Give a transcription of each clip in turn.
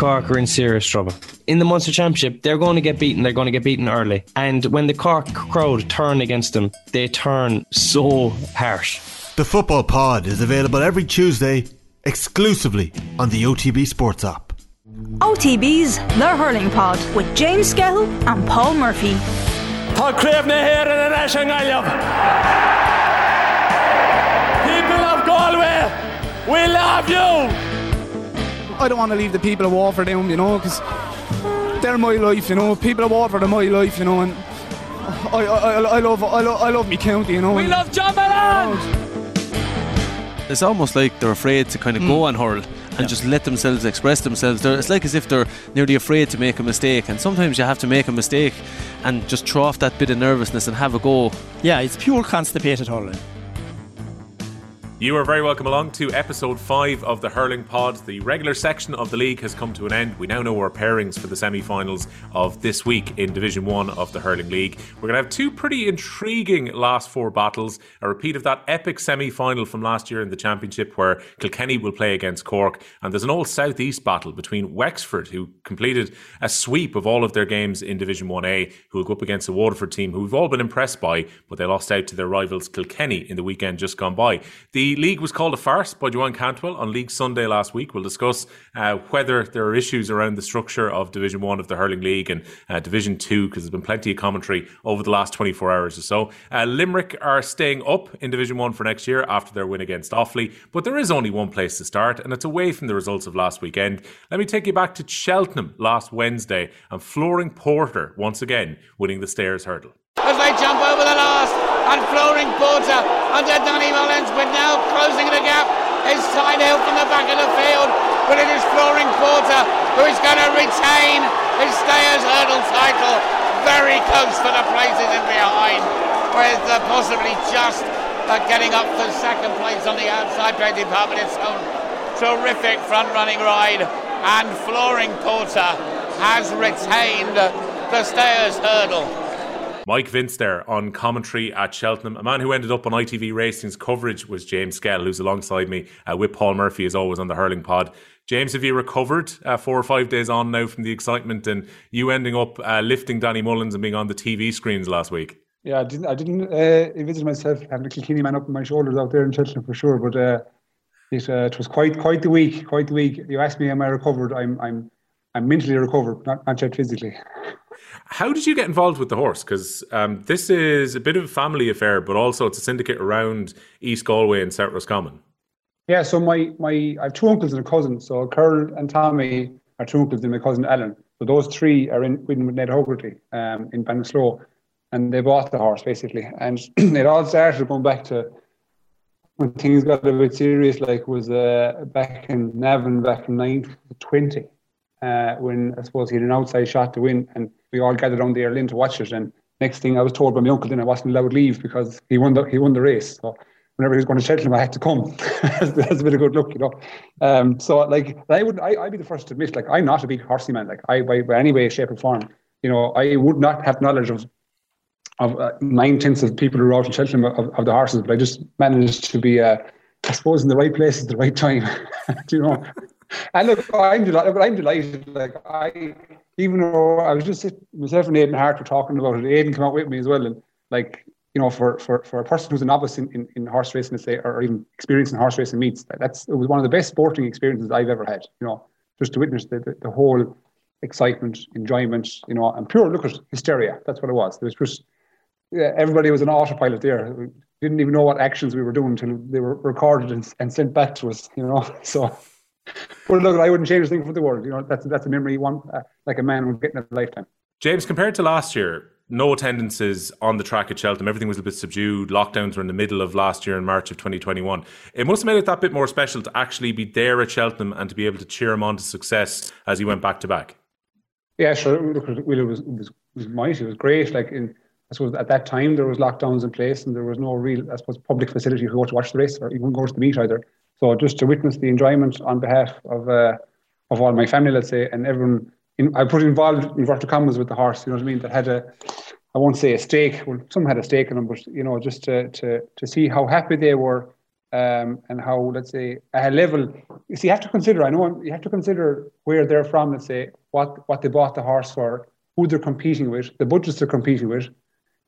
Cork are in serious trouble. In the Munster Championship, they're going to get beaten. They're going to get beaten early. And when the Cork crowd turn against them, they turn so harsh. The Football Pod is available every Tuesday exclusively on the OTB Sports app. OTB's The Hurling Pod with James Skehill and Paul Murphy. Tá créimna héir in a an gaiileh. People of Galway, we love you! I don't want to leave the people of Waterford down, you know, because they're my life, you know. People of Waterford are my life, you know, and I, I, I, I love I love I love me county, you know. We love John Malone! It's almost like they're afraid to kind of go hmm. and hurl and just let themselves express themselves. They're, it's like as if they're nearly afraid to make a mistake, and sometimes you have to make a mistake and just throw off that bit of nervousness and have a go. Yeah, it's pure constipated hurling. You are very welcome along to episode 5 of the Hurling Pod. The regular section of the league has come to an end. We now know our pairings for the semi finals of this week in Division 1 of the Hurling League. We're going to have two pretty intriguing last four battles. A repeat of that epic semi final from last year in the Championship where Kilkenny will play against Cork. And there's an old southeast battle between Wexford, who completed a sweep of all of their games in Division 1A, who will go up against the Waterford team, who we've all been impressed by, but they lost out to their rivals Kilkenny in the weekend just gone by. The league was called a farce by Joanne Cantwell on League Sunday last week. We'll discuss uh, whether there are issues around the structure of Division 1 of the Hurling League and uh, Division 2, because there's been plenty of commentary over the last 24 hours or so. Uh, Limerick are staying up in Division 1 for next year after their win against Offaly, but there is only one place to start, and it's away from the results of last weekend. Let me take you back to Cheltenham last Wednesday and Flooring Porter once again winning the Stayers hurdle. As they jump over the last and Flooring Porter under Danny Mullins, but now closing the gap is Hill from the back of the field, but it is Flooring Porter who is going to retain his Stayers hurdle title. Very close for the places in behind, with uh, possibly just uh, getting up for second place on the outside trade department. Its own terrific front running ride, and Flooring Porter has retained the Stayers hurdle. Mike Vince there on commentary at Cheltenham. A man who ended up on ITV Racing's coverage was James Skehill, who's alongside me uh, with Paul Murphy, as always, on the hurling pod. James, have you recovered uh, four or five days on now from the excitement and you ending up uh, lifting Danny Mullins and being on the TV screens last week? Yeah, I didn't. I didn't uh, envisage myself having a Kilkenny man up on my shoulders out there in Cheltenham for sure. But uh, it, uh, it was quite quite the week. Quite the week. You asked me, am I recovered? I'm I'm I'm mentally recovered, not not yet physically. How did you get involved with the horse? Because um, this is a bit of a family affair, but also it's a syndicate around East Galway and South Roscommon. Yeah, so my my I have two uncles and a cousin. So Carl and Tommy are two uncles and my cousin Alan. So those three are in with Ned Hogarty um, in Ballinasloe, and they bought the horse basically. And it all started going back to when things got a bit serious. Like was uh, back in Navan back in 1920, uh, when I suppose he had an outside shot to win, and we all gathered around the Air Lynn to watch it. And next thing I was told by my uncle, then I wasn't allowed to leave because he won the he won the race. So whenever he was going to Cheltenham, I had to come. That's a bit of good luck, you know. Um, so like I would I I'd be the first to admit, like I'm not a big horsey man. Like I by, by any way, shape, or form, you know, I would not have knowledge of of uh, nine tenths of people who are out in Cheltenham of, of, the horses, but I just managed to be, uh, I suppose, in the right place at the right time. Do you know? And look, I'm. I'm delighted. Like I, even though I was just myself and Aiden Hart were talking about it, Aiden came out with me as well, and like you know, for for, for a person who's a novice in, in, in horse racing, say, or even experiencing horse racing meets, that's it was one of the best sporting experiences I've ever had. You know, just to witness the, the, the whole excitement, enjoyment, you know, and pure look at hysteria. That's what it was. There was just yeah, everybody was an autopilot there. We didn't even know what actions we were doing until they were recorded and, and sent back to us. You know, so but look, I wouldn't change a thing for the world. You know, that's that's a memory one uh, like a man would get in a lifetime. James, compared to last year, no attendances on the track at Cheltenham. Everything was a bit subdued. Lockdowns were in the middle of last year in March of 2021. It must have made it that bit more special to actually be there at Cheltenham and to be able to cheer him on to success as he went back to back. Yeah, sure. Look, it was, it was, it was mighty. It was great. Like in, I suppose at that time there was lockdowns in place and there was no real, I suppose, public facility to go to watch the race or even go to the meet either. So just to witness the enjoyment on behalf of uh, of all my family, let's say, and everyone, in, I put involved in inverted commas with the horse. You know what I mean? That had a, I won't say a stake. Well, some had a stake in them, but you know, just to to to see how happy they were um, and how, let's say, at a level, you see, you have to consider, I know you have to consider where they're from, let's say, what, what they bought the horse for, who they're competing with, the budgets they're competing with,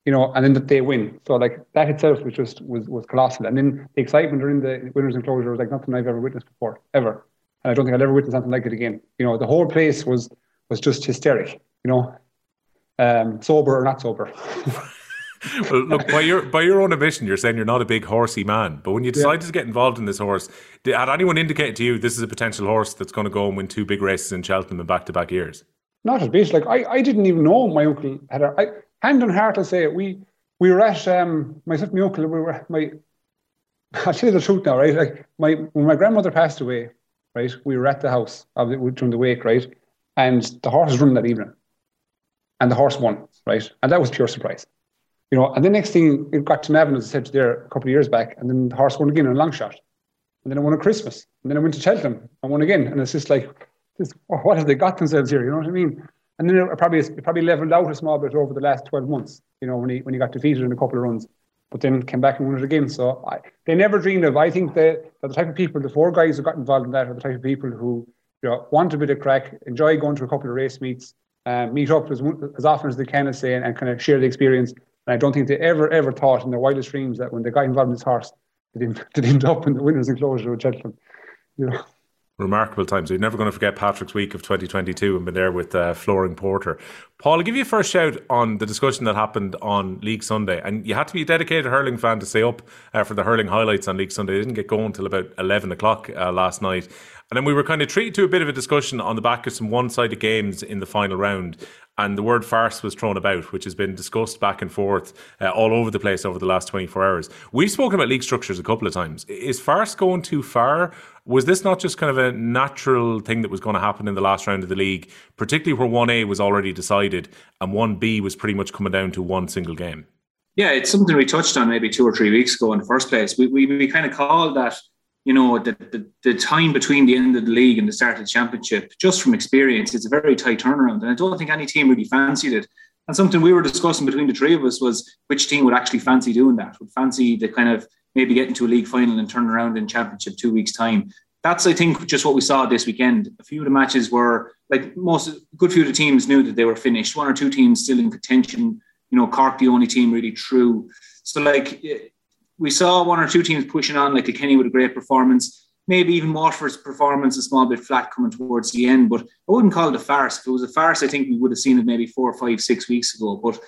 you know, and then that they win. So like that itself was just was, was colossal. And then the excitement during the winners enclosure was like nothing I've ever witnessed before, ever. And I don't think I'll ever witness something like it again. You know, the whole place was was just hysteric, you know. Um, sober or not sober. well, look by your by your own admission, you're saying you're not a big horsey man. But when you decided yeah. to get involved in this horse, did, had anyone indicated to you this is a potential horse that's going to go and win two big races in Cheltenham in back to back years? Not a bit. Like I, I didn't even know my uncle had a. I, hand on heart, I'll say. We we were at um, myself, my uncle. We were my. I'll tell you the truth now, right? Like my when my grandmother passed away, right? We were at the house during the wake, right? And the horse was running that evening, and the horse won, right? And that was pure surprise you know, and the next thing it got to Navan, as I said there a couple of years back, and then the horse won again in a long shot. And then I won at Christmas. And then I went to Cheltenham and won again. And it's just like, what have they got themselves here? You know what I mean? And then it probably it probably leveled out a small bit over the last 12 months, you know, when he when he got defeated in a couple of runs, but then came back and won it again. So I, they never dreamed of. I think that, that the type of people, the four guys who got involved in that, are the type of people who you know, want a bit of crack, enjoy going to a couple of race meets, uh, meet up as, as often as they can, and say, and, and kind of share the experience. And I don't think they ever, ever thought in their wildest dreams that when they got involved in this horse, they didn't, they end up in the winners' enclosure with Cheltenham. You know. Remarkable times. You're never going to forget Patrick's week of 2022 and been there with uh, Flooring Porter. Paul, I'll give you a first shout on the discussion that happened on League Sunday. And you had to be a dedicated hurling fan to stay up uh, for the hurling highlights on League Sunday. It didn't get going until about 11 o'clock uh, last night. And then we were kind of treated to a bit of a discussion on the back of some one sided games in the final round and the word farce was thrown about, which has been discussed back and forth uh, all over the place over the last 24 hours. We've spoken about league structures a couple of times. Is farce going too far? Was this not just kind of a natural thing that was going to happen in the last round of the league, particularly where 1A was already decided and 1B was pretty much coming down to one single game? Yeah, it's something we touched on maybe two or three weeks ago in the first place. We, we, we kind of called that you know, the, the, the, time between the end of the league and the start of the championship, just from experience, it's a very tight turnaround. And I don't think any team really fancied it. And something we were discussing between the three of us was which team would actually fancy doing that, would fancy the kind of maybe getting to a league final and turn around in championship two weeks' time. That's, I think, just what we saw this weekend. A few of the matches were like most, good few of the teams knew that they were finished. One or two teams still in contention. You know, Cork, the only team really true. So, like, we saw one or two teams pushing on, like Kenny with a great performance. Maybe even Waterford's performance a small bit flat coming towards the end, but I wouldn't call it a farce. If it was a farce, I think we would have seen it maybe four, five, six weeks ago. But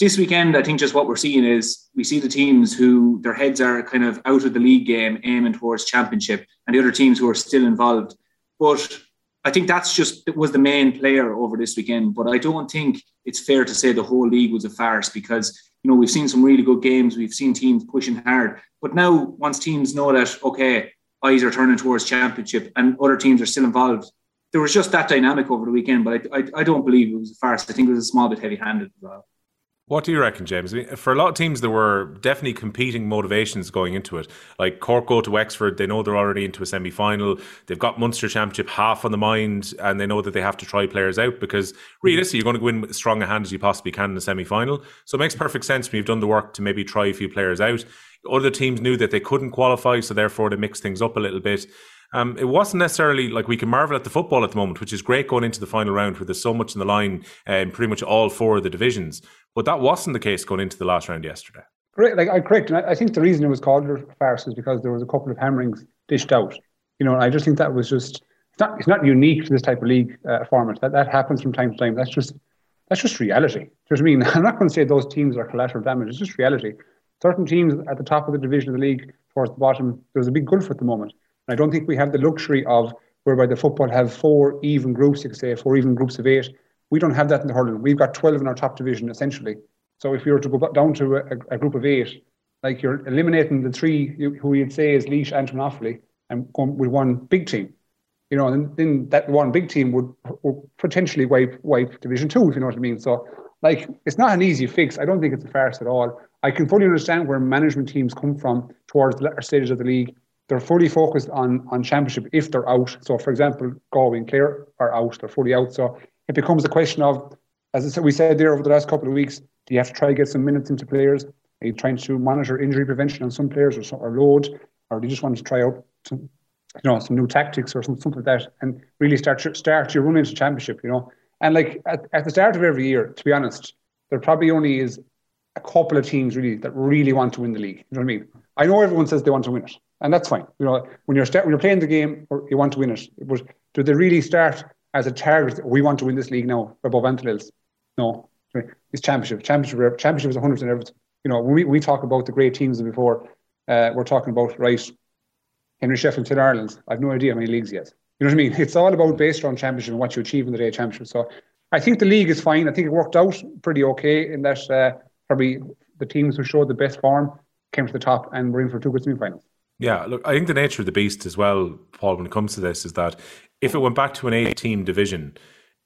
this weekend, I think just what we're seeing is we see the teams who their heads are kind of out of the league game, aiming towards championship, and the other teams who are still involved. But I think that's just was the main player over this weekend. But I don't think it's fair to say the whole league was a farce because you know, we've seen some really good games. We've seen teams pushing hard. But now, once teams know that, okay, eyes are turning towards championship and other teams are still involved, there was just that dynamic over the weekend. But I, I, I don't believe it was a farce. I think it was a small bit heavy handed as well. What do you reckon, James? I mean, for a lot of teams, there were definitely competing motivations going into it. Like Cork go to Wexford, they know they're already into a semi final. They've got Munster Championship half on the mind, and they know that they have to try players out because realistically, you're going to go in as strong a hand as you possibly can in the semi final. So it makes perfect sense when you've done the work to maybe try a few players out. Other teams knew that they couldn't qualify, so therefore they mixed things up a little bit. Um, it wasn't necessarily like we can marvel at the football at the moment, which is great going into the final round where there's so much in the line uh, in pretty much all four of the divisions. But that wasn't the case going into the last round yesterday. Correct. Like I correct, and I, I think the reason it was called a farce is because there was a couple of hammerings dished out. You know, I just think that was just it's not it's not unique to this type of league uh, format. That that happens from time to time. That's just that's just reality. Do you know what I mean? I'm not going to say those teams are collateral damage. It's just reality. Certain teams at the top of the division of the league towards the bottom, there's a big gulf at the moment. And I don't think we have the luxury of whereby the football have four even groups, you could say, four even groups of eight. We don't have that in the hurling. We've got 12 in our top division, essentially. So if you were to go down to a, a group of eight, like you're eliminating the three who you'd say is Laois, Antrim, Offaly, and going with one big team. You know, and then that one big team would, would potentially wipe wipe Division Two, if you know what I mean. So, like, it's not an easy fix. I don't think it's a farce at all. I can fully understand where management teams come from towards the latter stages of the league. They're fully focused on on championship if they're out. So, for example, Galway and Clare are out; they're fully out. So it becomes a question of, as I said, we said there over the last couple of weeks, do you have to try to get some minutes into players? Are you trying to monitor injury prevention on some players or, or load? or do you just want to try out some, you know, some new tactics or some, something like that, and really start start your run into championship. You know, and like at, at the start of every year, to be honest, there probably only is a couple of teams really that really want to win the league. You know what I mean? I know everyone says they want to win it, and that's fine. You know, when you're start, when you're playing the game, you want to win it, but do they really start as a target? We want to win this league now above anything else. No, it's championship. Championship. Championship is 100 percent everything. You know, when we, we talk about the great teams before, uh, we're talking about right. Henry Shefflin to Ireland. I've no idea how many leagues has. You know what I mean? It's all about based on championship and what you achieve in the day of championship. So I think the league is fine. I think it worked out pretty okay in that uh, probably the teams who showed the best form came to the top and were in for two good semi-finals. Yeah, look, I think the nature of the beast as well, Paul, when it comes to this, is that if it went back to an eight-team division,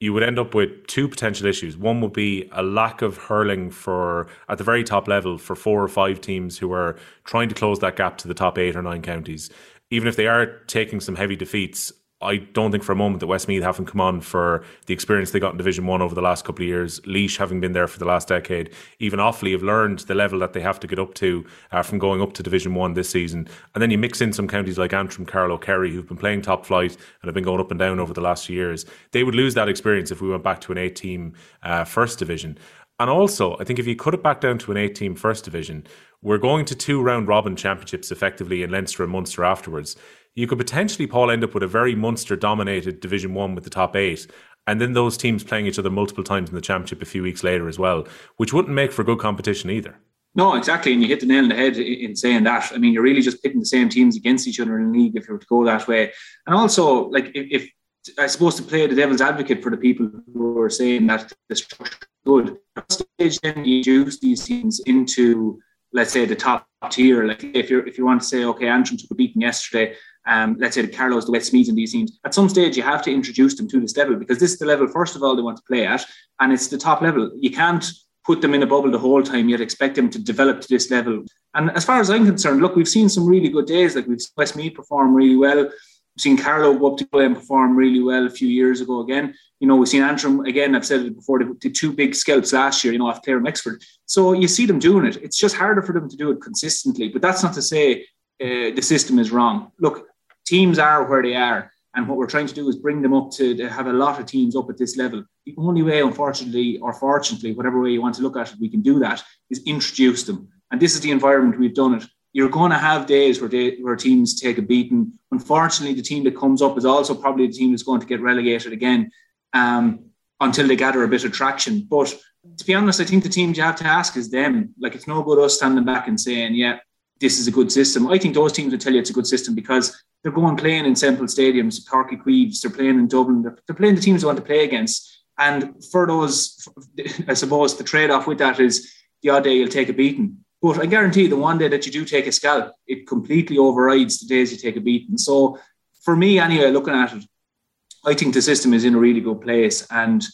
you would end up with two potential issues. One would be a lack of hurling for at the very top level for four or five teams who are trying to close that gap to the top eight or nine counties. Even if they are taking some heavy defeats, I don't think for a moment that Westmeath haven't come on for the experience they got in Division One over the last couple of years. Laois having been there for the last decade, even Offaly have learned the level that they have to get up to uh, from going up to Division One this season. And then you mix in some counties like Antrim, Carlow, Kerry, who've been playing top flight and have been going up and down over the last few years. They would lose that experience if we went back to an eight-team uh, first division. And also, I think if you cut it back down to an eight-team first division, we're going to two round robin championships effectively in Leinster and Munster afterwards you could potentially, Paul, end up with a very Munster dominated Division One with the top eight, and then those teams playing each other multiple times in the championship a few weeks later as well, which wouldn't make for good competition either. No, exactly, and you hit the nail on the head in saying that. I mean, you're really just pitting the same teams against each other in the league if you were to go that way. And also, like, if, if I suppose to play the devil's advocate for the people who are saying that the structure good, stage then you these teams into, let's say, the top tier. Like, if you if you want to say, okay, Antrim took a beating yesterday, um, let's say the Carlows, the Westmeath, and these teams, at some stage you have to introduce them to this level because this is the level, first of all, they want to play at, and it's the top level. You can't put them in a bubble the whole time, yet expect them to develop to this level. And as far as I'm concerned, look, we've seen some really good days. Like we've seen perform really well. We've seen Carlow go up to play and perform really well a few years ago again. You know, we've seen Antrim, again, I've said it before, the two big scalps last year, you know, off Clare and Wexford. So you see them doing it. It's just harder for them to do it consistently. But that's not to say uh, the system is wrong. Look, teams are where they are. And what we're trying to do is bring them up to, to have a lot of teams up at this level. The only way, unfortunately, or fortunately, whatever way you want to look at it, we can do that is introduce them. And this is the environment we've done it. You're going to have days where, they, where teams take a beating. Unfortunately, the team that comes up is also probably the team that's going to get relegated again um, until they gather a bit of traction. But to be honest, I think the teams you have to ask is them. Like it's no good us standing back and saying, "Yeah, this is a good system." I think those teams will tell you it's a good system because they're going playing in Semple stadiums, Uí Chaoimh, they're playing in Dublin, they're, they're playing the teams they want to play against. And for those, I suppose the trade off with that is the odd day you'll take a beating. But I guarantee the one day that you do take a scalp, it completely overrides the days you take a beating. So for me, anyway, looking at it, I think the system is in a really good place. And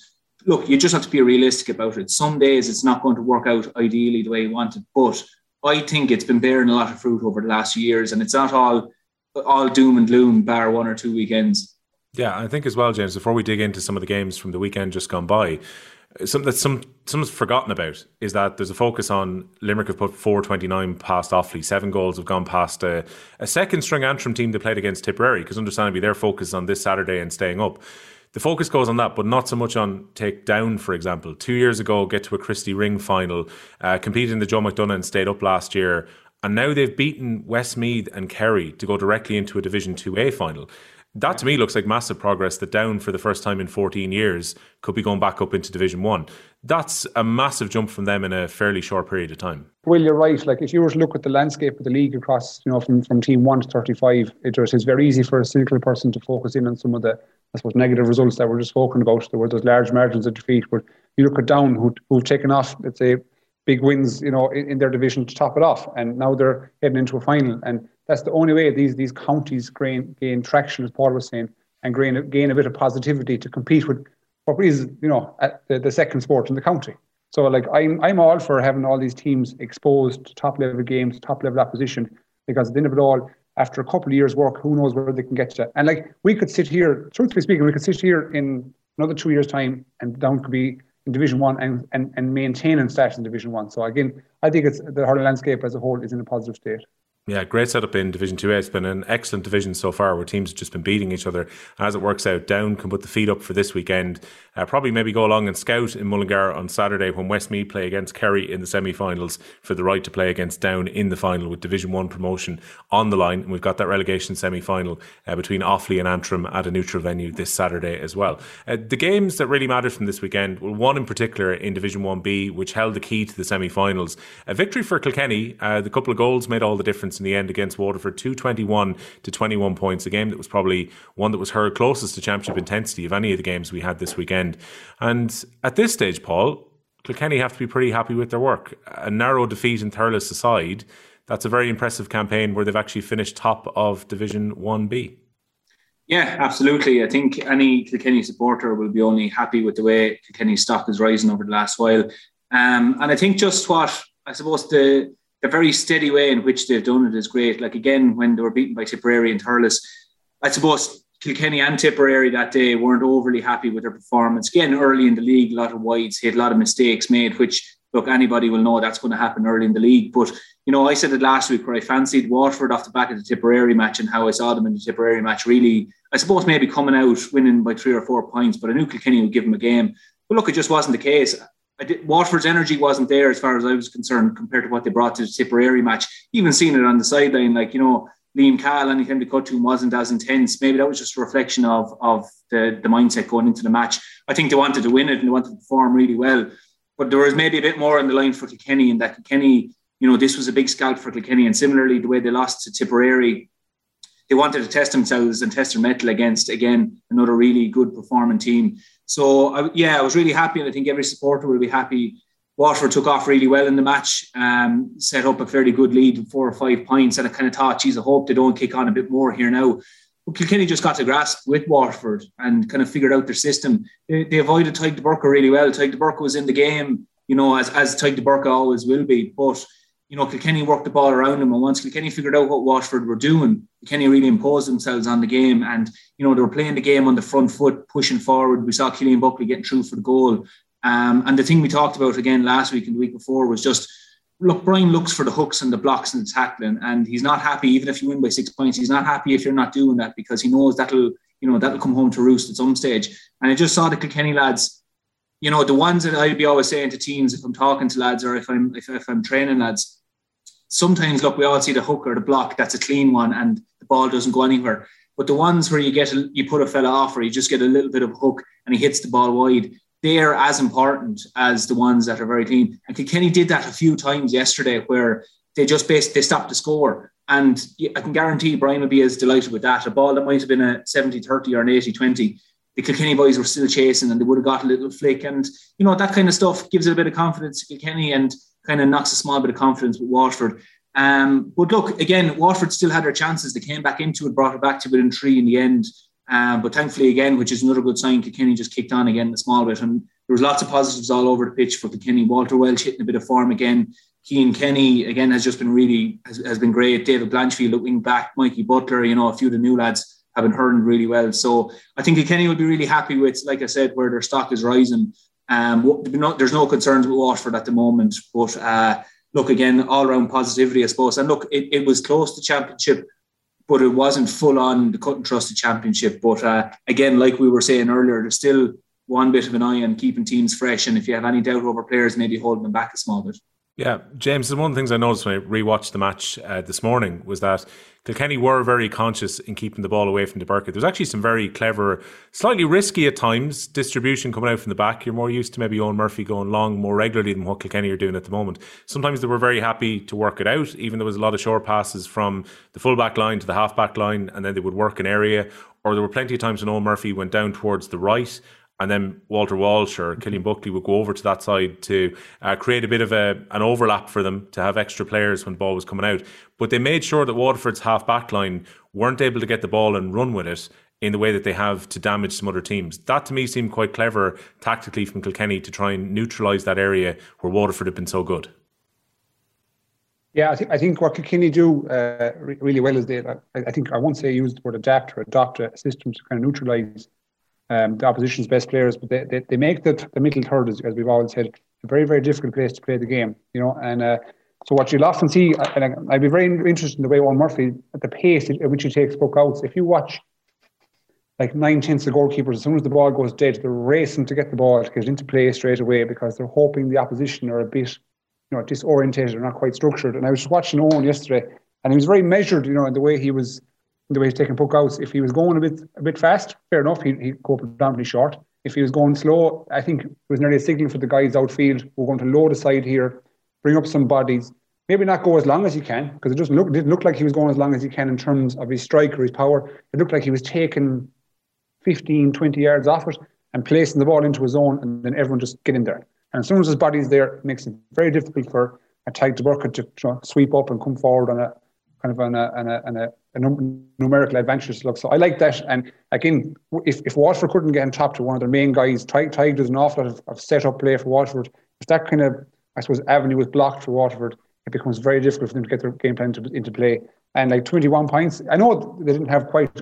look, you just have to be realistic about it. Some days it's not going to work out ideally the way you want it, but I think it's been bearing a lot of fruit over the last years, and it's not all all doom and gloom, bar one or two weekends. Yeah, I think as well, James. Before we dig into some of the games from the weekend just gone by, something that some someone's forgotten about is that there's a focus on Limerick have put 429 past Offaly. Seven goals have gone past a, a second string Antrim team they played against Tipperary because understandably their focus on this Saturday and staying up. The focus goes on that, but not so much on take down, for example. Two years ago, get to a Christy Ring final, uh, competed in the Joe McDonagh and stayed up last year and now they've beaten Westmeath and Kerry to go directly into a Division 2A final. That to me looks like massive progress that Down for the first time in 14 years could be going back up into Division 1. That's a massive jump from them in a fairly short period of time. Well, you're right. Like if you were to look at the landscape of the league across, you know, from, from team 1 to 35, it is very easy for a cynical person to focus in on some of the, I suppose, negative results that were just spoken about. There were those large margins of defeat. But you look at Down who, who've taken off, let's say, big wins, you know, in, in, their division to top it off. And now they're heading into a final. And that's the only way these these counties gain, gain traction, as Paul was saying, and gain, gain a bit of positivity to compete with what is, you know, the, the second sport in the county. So, like, I'm, I'm all for having all these teams exposed to top level games, top level opposition, because at the end of it all, after a couple of years' work, who knows where they can get to. And, like, we could sit here, truthfully speaking, we could sit here in another two years' time and Down could be Division One and, and, and maintain and in Division One. So again, I think it's the hurling landscape as a whole is in a positive state. Yeah, great setup in Division 2A. It's been an excellent division so far where teams have just been beating each other. As it works out, Down can put the feet up for this weekend. Uh, probably maybe go along and scout in Mullingar on Saturday when Westmeath play against Kerry in the semi finals for the right to play against Down in the final with Division 1 promotion on the line. And we've got that relegation semi final uh, between Offaly and Antrim at a neutral venue this Saturday as well. Uh, the games that really mattered from this weekend, well, one in particular in Division 1B, which held the key to the semi finals. A victory for Kilkenny. Uh, the couple of goals made all the difference in the end against Waterford, 221 to 21 points. A game that was probably one that was her closest to championship intensity of any of the games we had this weekend. And at this stage, Paul, Kilkenny have to be pretty happy with their work. A narrow defeat in Thurles aside, that's a very impressive campaign where they've actually finished top of Division 1B. Yeah, absolutely. I think any Kilkenny supporter will be only happy with the way Kilkenny stock is rising over the last while. Um, and I think just what I suppose the the very steady way in which they've done it is great. Like again, when they were beaten by Tipperary and Thurles, I suppose Kilkenny and Tipperary that day weren't overly happy with their performance. Again, early in the league, a lot of wides, had a lot of mistakes made, which look, anybody will know that's going to happen early in the league. But you know, I said it last week where I fancied Waterford off the back of the Tipperary match and how I saw them in the Tipperary match. Really, I suppose maybe coming out winning by three or four points, but I knew Kilkenny would give them a game. But look, it just wasn't the case. Did, Waterford's energy wasn't there as far as I was concerned compared to what they brought to the Tipperary match. Even seeing it on the sideline, like you know, Liam Cahill, anytime they cut to him wasn't as intense. Maybe that was just a reflection of of the the mindset going into the match. I think they wanted to win it and they wanted to perform really well. But there was maybe a bit more on the line for Kilkenny, and that Kilkenny, you know, this was a big scalp for Kilkenny. And similarly, the way they lost to Tipperary, they wanted to test themselves and test their mettle against again another really good performing team. So I, yeah, I was really happy, and I think every supporter will be happy. Waterford took off really well in the match, um, set up a fairly good lead, four or five points, and I kind of thought, geez, I hope they don't kick on a bit more here now. But Kilkenny just got to grasp with Waterford and kind of figured out their system. They, they avoided Tadhg de Búrca really well. Tadhg de Búrca was in the game, you know, as, as Tadhg de Búrca always will be. But you know, Kilkenny worked the ball around them. And once Kilkenny figured out what Waterford were doing, Kilkenny really imposed themselves on the game. And, you know, they were playing the game on the front foot, pushing forward. We saw Cillian Buckley getting through for the goal. Um, and the thing we talked about again last week and the week before was just look, Brian looks for the hooks and the blocks and the tackling, and he's not happy even if you win by six points. He's not happy if you're not doing that because he knows that'll, you know, that'll come home to roost at some stage. And I just saw the Kilkenny lads, you know, the ones that I'd be always saying to teams if I'm talking to lads or if I'm if, if I'm training lads, sometimes look, we all see the hook or the block that's a clean one and the ball doesn't go anywhere. But the ones where you get a, you put a fella off or you just get a little bit of hook and he hits the ball wide, they're as important as the ones that are very clean. And Kilkenny did that a few times yesterday where they just basically they stopped the score. And I can guarantee Brian would be as delighted with that. A ball that might have been a 70-30 or an 80-20, the Kilkenny boys were still chasing and they would have got a little flick. And, you know, that kind of stuff gives it a bit of confidence to Kilkenny and kind of knocks a small bit of confidence with Waterford. Um, but look, again, Waterford still had their chances. They came back into it, brought it back to within three in the end. Um, but thankfully, again, which is another good sign, Kilkenny just kicked on again a small bit. And there was lots of positives all over the pitch for Kilkenny. Walter Walsh hitting a bit of form again. Cian Kenny, again, has just been really, has, has been great. David Blanchfield looking back. Mikey Butler, you know, a few of the new lads have been hurling really well. So I think Kilkenny will be really happy with, like I said, where their stock is rising. Um, there's no concerns with Waterford at the moment, but uh, look again, all round positivity, I suppose. And look, it, it was close to championship, but it wasn't full on the cut and trusted championship. But uh, again, like we were saying earlier, there's still one bit of an eye on keeping teams fresh. And if you have any doubt over players, maybe holding them back a small bit. Yeah, James, one of the things I noticed when I rewatched the match uh, this morning was that Kilkenny were very conscious in keeping the ball away from De Búrca. There's actually some very clever, slightly risky at times, distribution coming out from the back. You're more used to maybe Eoin Murphy going long more regularly than what Kilkenny are doing at the moment. Sometimes they were very happy to work it out, even there was a lot of short passes from the full back line to the half back line, and then they would work an area. Or there were plenty of times when Eoin Murphy went down towards the right and then Walter Walsh or Cillian Buckley would go over to that side to uh, create a bit of a, an overlap for them to have extra players when the ball was coming out. But they made sure that Waterford's half back line weren't able to get the ball and run with it in the way that they have to damage some other teams. That to me seemed quite clever tactically from Kilkenny to try and neutralise that area where Waterford had been so good. Yeah, I think I think what Kilkenny do uh, really well is they. I, I, think I won't say use the word adapt or adopt a system to kind of neutralise um, the opposition's best players, but they, they, they make the, the middle third, as, as, we've always said, a very, very difficult place to play the game, you know, and uh, So what you'll often see, and I'd be very interested in the way Eoin Murphy, at the pace at which he takes puck outs. If you watch like nine tenths of goalkeepers, as soon as the ball goes dead, they're racing to get the ball to get into play straight away because they're hoping the opposition are a bit, you know, disorientated or not quite structured. And I was watching Eoin yesterday, and he was very measured, you know, in the way he was, the way he's taking puck outs. If he was going a bit, a bit fast, fair enough, he he'd go predominantly short. If he was going slow, I think it was nearly a signal for the guys outfield. We're going to load the side here, bring up some bodies. Maybe not go as long as he can because it doesn't look didn't look like he was going as long as he can in terms of his strike or his power. It looked like he was taking 15, 20 yards off it and placing the ball into his zone, and then everyone just get in there. And as soon as his body's there, it makes it very difficult for a Tadhg de Búrca to you sweep up and come forward on a kind of on a, on a, on a, a numerical advantage look. So I like that. And again, if, if Waterford couldn't get on top to one of their main guys, Tadhg does an awful lot of, of set up play for Waterford. If that kind of, I suppose, avenue was blocked for Waterford, it becomes very difficult for them to get their game plan into, into play. And like 21 points, I know they didn't have quite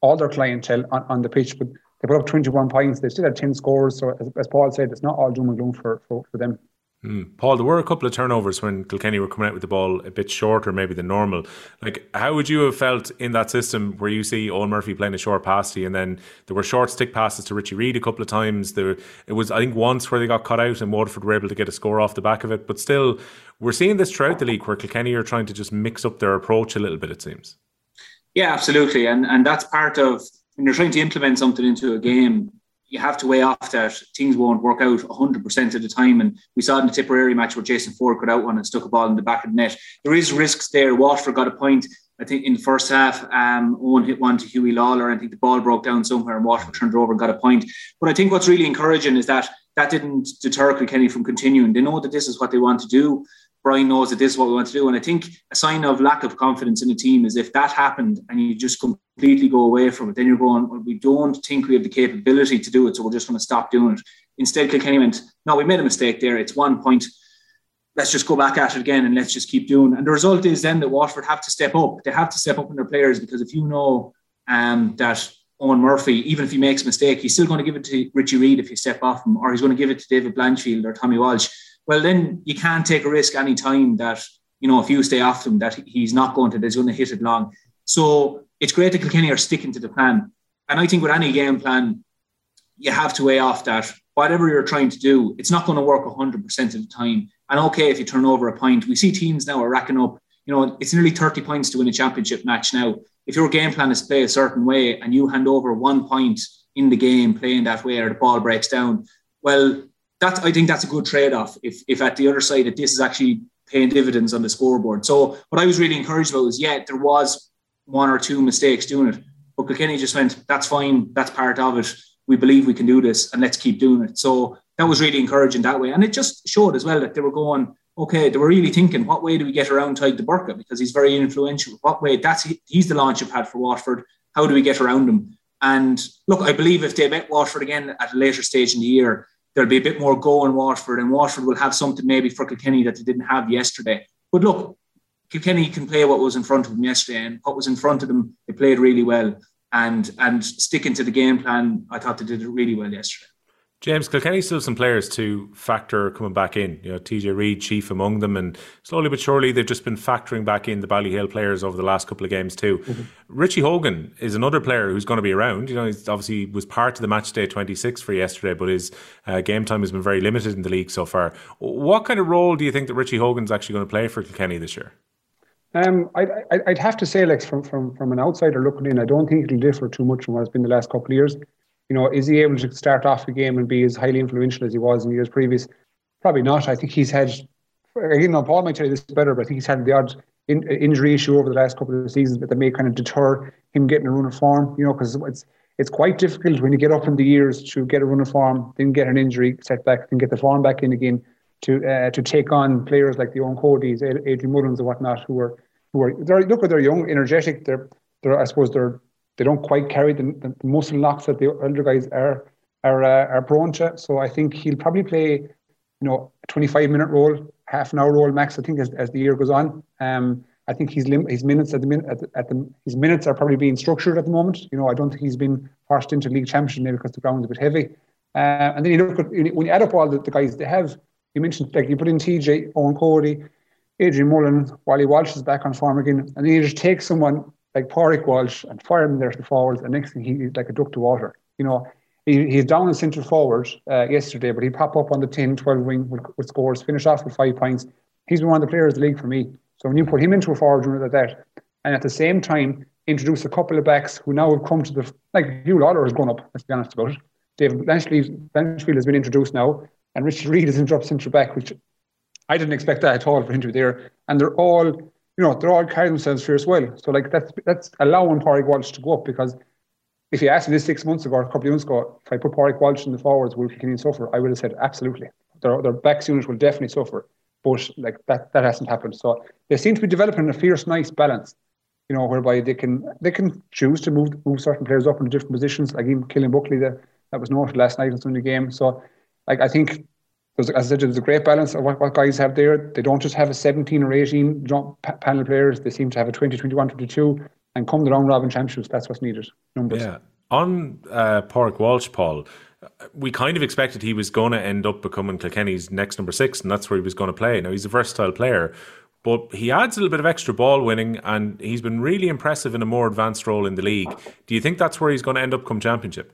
all their clientele on, on the pitch, but they put up 21 points. They still had 10 scores. So, as, as Paul said, it's not all doom and gloom for, for, for them. Mm. Paul, there were a couple of turnovers when Kilkenny were coming out with the ball a bit shorter, maybe than normal. Like, how would you have felt in that system where you see Eoin Murphy playing a short pass to you, and then there were short stick passes to Richie Reid a couple of times. There, it was I think once where they got cut out, and Waterford were able to get a score off the back of it. But still, we're seeing this throughout the league where Kilkenny are trying to just mix up their approach a little bit. It seems. Yeah, absolutely, and and that's part of when you're trying to implement something into a game, you have to weigh off that things won't work out 100% of the time. And we saw in the Tipperary match where Jason Forde got out one and stuck a ball in the back of the net. There is risks there. Waterford got a point, I think, in the first half. Um, Eoin hit one to Hughie Lawlor. I think the ball broke down somewhere and Waterford turned over and got a point. But I think what's really encouraging is that that didn't deter Kilkenny from continuing. They know that this is what they want to do. Brian knows that this is what we want to do. And I think a sign of lack of confidence in a team is if that happened and you just completely go away from it, then you're going, well, we don't think we have the capability to do it, so we're just going to stop doing it. Instead, Kilkenny went, no, we made a mistake there. It's one point. Let's just go back at it again and let's just keep doing. And the result is then that Waterford have to step up. They have to step up in their players because if you know um, that Eoin Murphy, even if he makes a mistake, he's still going to give it to Richie Reid if you step off him, or he's going to give it to David Blanchfield or Tommy Walsh well, then you can't take a risk any time that, you know, if you stay off him, that he's not going to, he's going to hit it long. So it's great that Kilkenny are sticking to the plan. And I think with any game plan, you have to weigh off that whatever you're trying to do, it's not going to work 100% of the time. And okay, if you turn over a point, we see teams now are racking up, you know, it's nearly 30 points to win a championship match now. If your game plan is play a certain way and you hand over one point in the game playing that way or the ball breaks down, well, that's I think that's a good trade off. If if at the other side that this is actually paying dividends on the scoreboard. So what I was really encouraged about was yeah, there was one or two mistakes doing it, but Kilkenny just went, that's fine, that's part of it. We believe we can do this, and let's keep doing it. So that was really encouraging that way, and it just showed as well that they were going. Okay, they were really thinking, what way do we get around Tadhg de Búrca because he's very influential. What way? That's he's the launch pad for Waterford. How do we get around him? And look, I believe if they met Waterford again at a later stage in the year, there'll be a bit more go in Waterford, and Waterford will have something maybe for Kilkenny that they didn't have yesterday. But look, Kilkenny can play what was in front of them yesterday, and what was in front of them, they played really well. And and sticking to the game plan, I thought they did it really well yesterday. James, Kilkenny still some players to factor coming back in. You know, TJ Reid, chief among them, and slowly but surely they've just been factoring back in the Ballyhale players over the last couple of games too. Mm-hmm. Richie Hogan is another player who's going to be around. You know, he's obviously was part of the match day 26 for yesterday, but his uh, game time has been very limited in the league so far. What kind of role do you think that Richie Hogan's actually going to play for Kilkenny this year? Um, I'd, I'd have to say, like from, from from an outsider looking in, I don't think it'll differ too much from what it's been the last couple of years you know, is he able to start off a game and be as highly influential as he was in years previous? Probably not. I think he's had, know, Paul might tell you this better, but I think he's had the odd in, injury issue over the last couple of seasons, but that may kind of deter him getting a run of form, you know, because it's it's quite difficult when you get up in the years to get a run of form, then get an injury setback, then get the form back in again to uh, to take on players like the Eoin Cody's, Adrian Mullen, and whatnot, who are who are they're, look, they're young, energetic. They're they're I suppose they're they don't quite carry the, the, muscle knocks that the older guys are are uh, are prone to. So I think he'll probably play, you know, a 25 minute role, half an hour role max. I think as, as the year goes on. Um, I think his lim- his minutes at the minute at, the, at the his minutes are probably being structured at the moment. You know, I don't think he's been forced into league championship maybe because the ground's a bit heavy. Uh, and then you look at when you add up all the, the guys they have. You mentioned like you put in TJ, Eoin Cody, Adrian Mullen, Wally Walsh is back on form again, and then you just take someone like Pádraig Walsh and fire him there to the forwards, and next thing he's like a duck to water. You know, he, he's down in central forward uh, yesterday, but he pop up on the 10, 12 wing with, with, scores, finish off with five points. He's been one of the players of the league for me. So when you put him into a forward unit like that, and at the same time introduce a couple of backs who now have come to the like Hugh Lawlor has gone up. Let's be honest about it. David Blanchfield has been introduced now, and Richard Reid is in drop centre back, which I didn't expect that at all for him to be there. And they're all, you know, they're all carrying themselves fierce well. So like that's that's allowing Pádraig Walsh to go up because if you asked me this six months ago or a couple of months ago, if I put Pádraig Walsh in the forwards, will Kilkenny suffer? I would have said absolutely. Their, their backs unit will definitely suffer. But like that that hasn't happened. So they seem to be developing a fierce, nice balance you know, whereby they can they can choose to move move certain players up into different positions. Like even Cillian Buckley, that that was noted last night in the game. So, like I think, as I said, there's a great balance of what, what guys have there. They don't just have a 17 or 18 panel players. They seem to have a 20, 21, 22. And come the round robin championships, that's what's needed. Numbers. Yeah. On uh, Pádraig Walsh, Paul, we kind of expected he was going to end up becoming Kilkenny's next number six, and that's where he was going to play. Now he's a versatile player, but he adds a little bit of extra ball winning, and he's been really impressive in a more advanced role in the league. Do you think that's where he's going to end up come championship?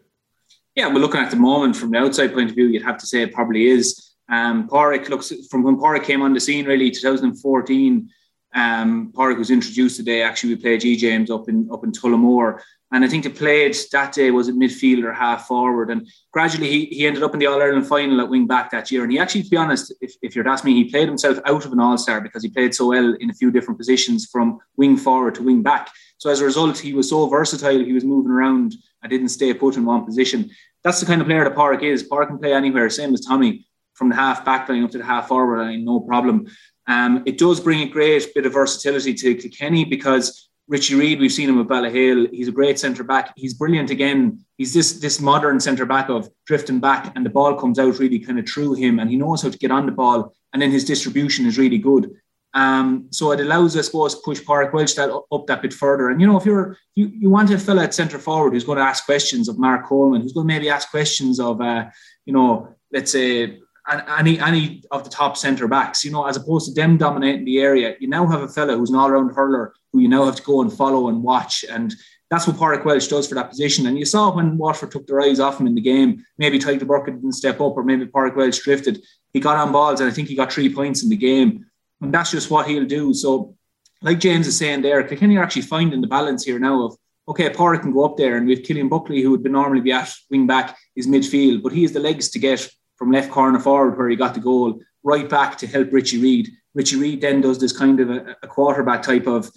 Yeah, we're looking at the moment from the outside point of view, you'd have to say it probably is. Um, Pádraig looks from when Pádraig came on the scene, really 2014. Um, Pádraig was introduced today. Actually, we played G James up in up in Tullamore, and I think they played that day was it midfielder, half forward, and gradually he, he ended up in the All Ireland final at wing back that year. And he actually, to be honest, if, if you're asking me, he played himself out of an All Star because he played so well in a few different positions from wing forward to wing back. So as a result, he was so versatile. He was moving around. I didn't stay put in one position. That's the kind of player that Pádraig is. Pádraig can play anywhere, same as Tommy, from the half back line up to the half forward line, no problem. Um, it does bring a great bit of versatility to, Kenny because Richie Reid, we've seen him with Ballyhale. He's a great centre back. He's brilliant again. He's this this modern centre back of drifting back, and the ball comes out really kind of through him, and he knows how to get on the ball. And then his distribution is really good. Um, so it allows, I suppose, push Pádraig Walsh that up that bit further. And you know, if you're you, you want a fella at centre forward who's going to ask questions of Mark Coleman, who's going to maybe ask questions of, uh, you know, let's say any any of the top centre backs, you know, as opposed to them dominating the area, you now have a fella who's an all round hurler who you now have to go and follow and watch. And that's what Pádraig Walsh does for that position. And you saw when Waterford took their eyes off him in the game, maybe de Búrca didn't step up, or maybe Pádraig Walsh drifted. He got on balls, and I think he got three points in the game. And that's just what he'll do. So, like James is saying there, Kilkenny are actually finding the balance here now of okay, Pádraig can go up there, and we have Cillian Buckley, who would normally be at wing back, is midfield, but he has the legs to get from left corner forward where he got the goal right back to help Richie Reid. Richie Reid then does this kind of a, a quarterback type of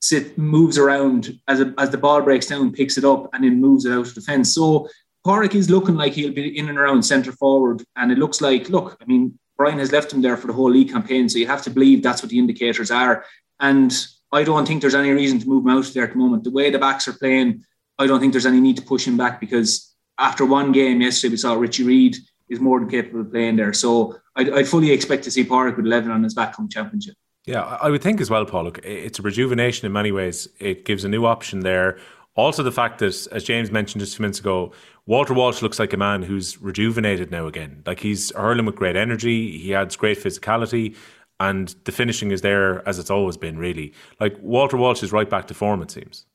sit, moves around as, a, as the ball breaks down, picks it up, and then moves it out of defence. So Pádraig is looking like he'll be in and around centre forward, and it looks like, look, I mean, Brian has left him there for the whole league campaign, so you have to believe that's what the indicators are. And I don't think there's any reason to move him out there at the moment. The way the backs are playing, I don't think there's any need to push him back because after one game yesterday, we saw Richie Reid is more than capable of playing there. So I'd, I'd fully expect to see Pádraig with 11 on his back come championship. Yeah, I would think as well, Paul. Look, it's a rejuvenation in many ways. It gives a new option there. Also, the fact that, as James mentioned just a few minutes ago, Walter Walsh looks like a man who's rejuvenated now again. Like he's hurling with great energy. He adds great physicality, and the finishing is there as it's always been. Really, like Walter Walsh is right back to form. It seems.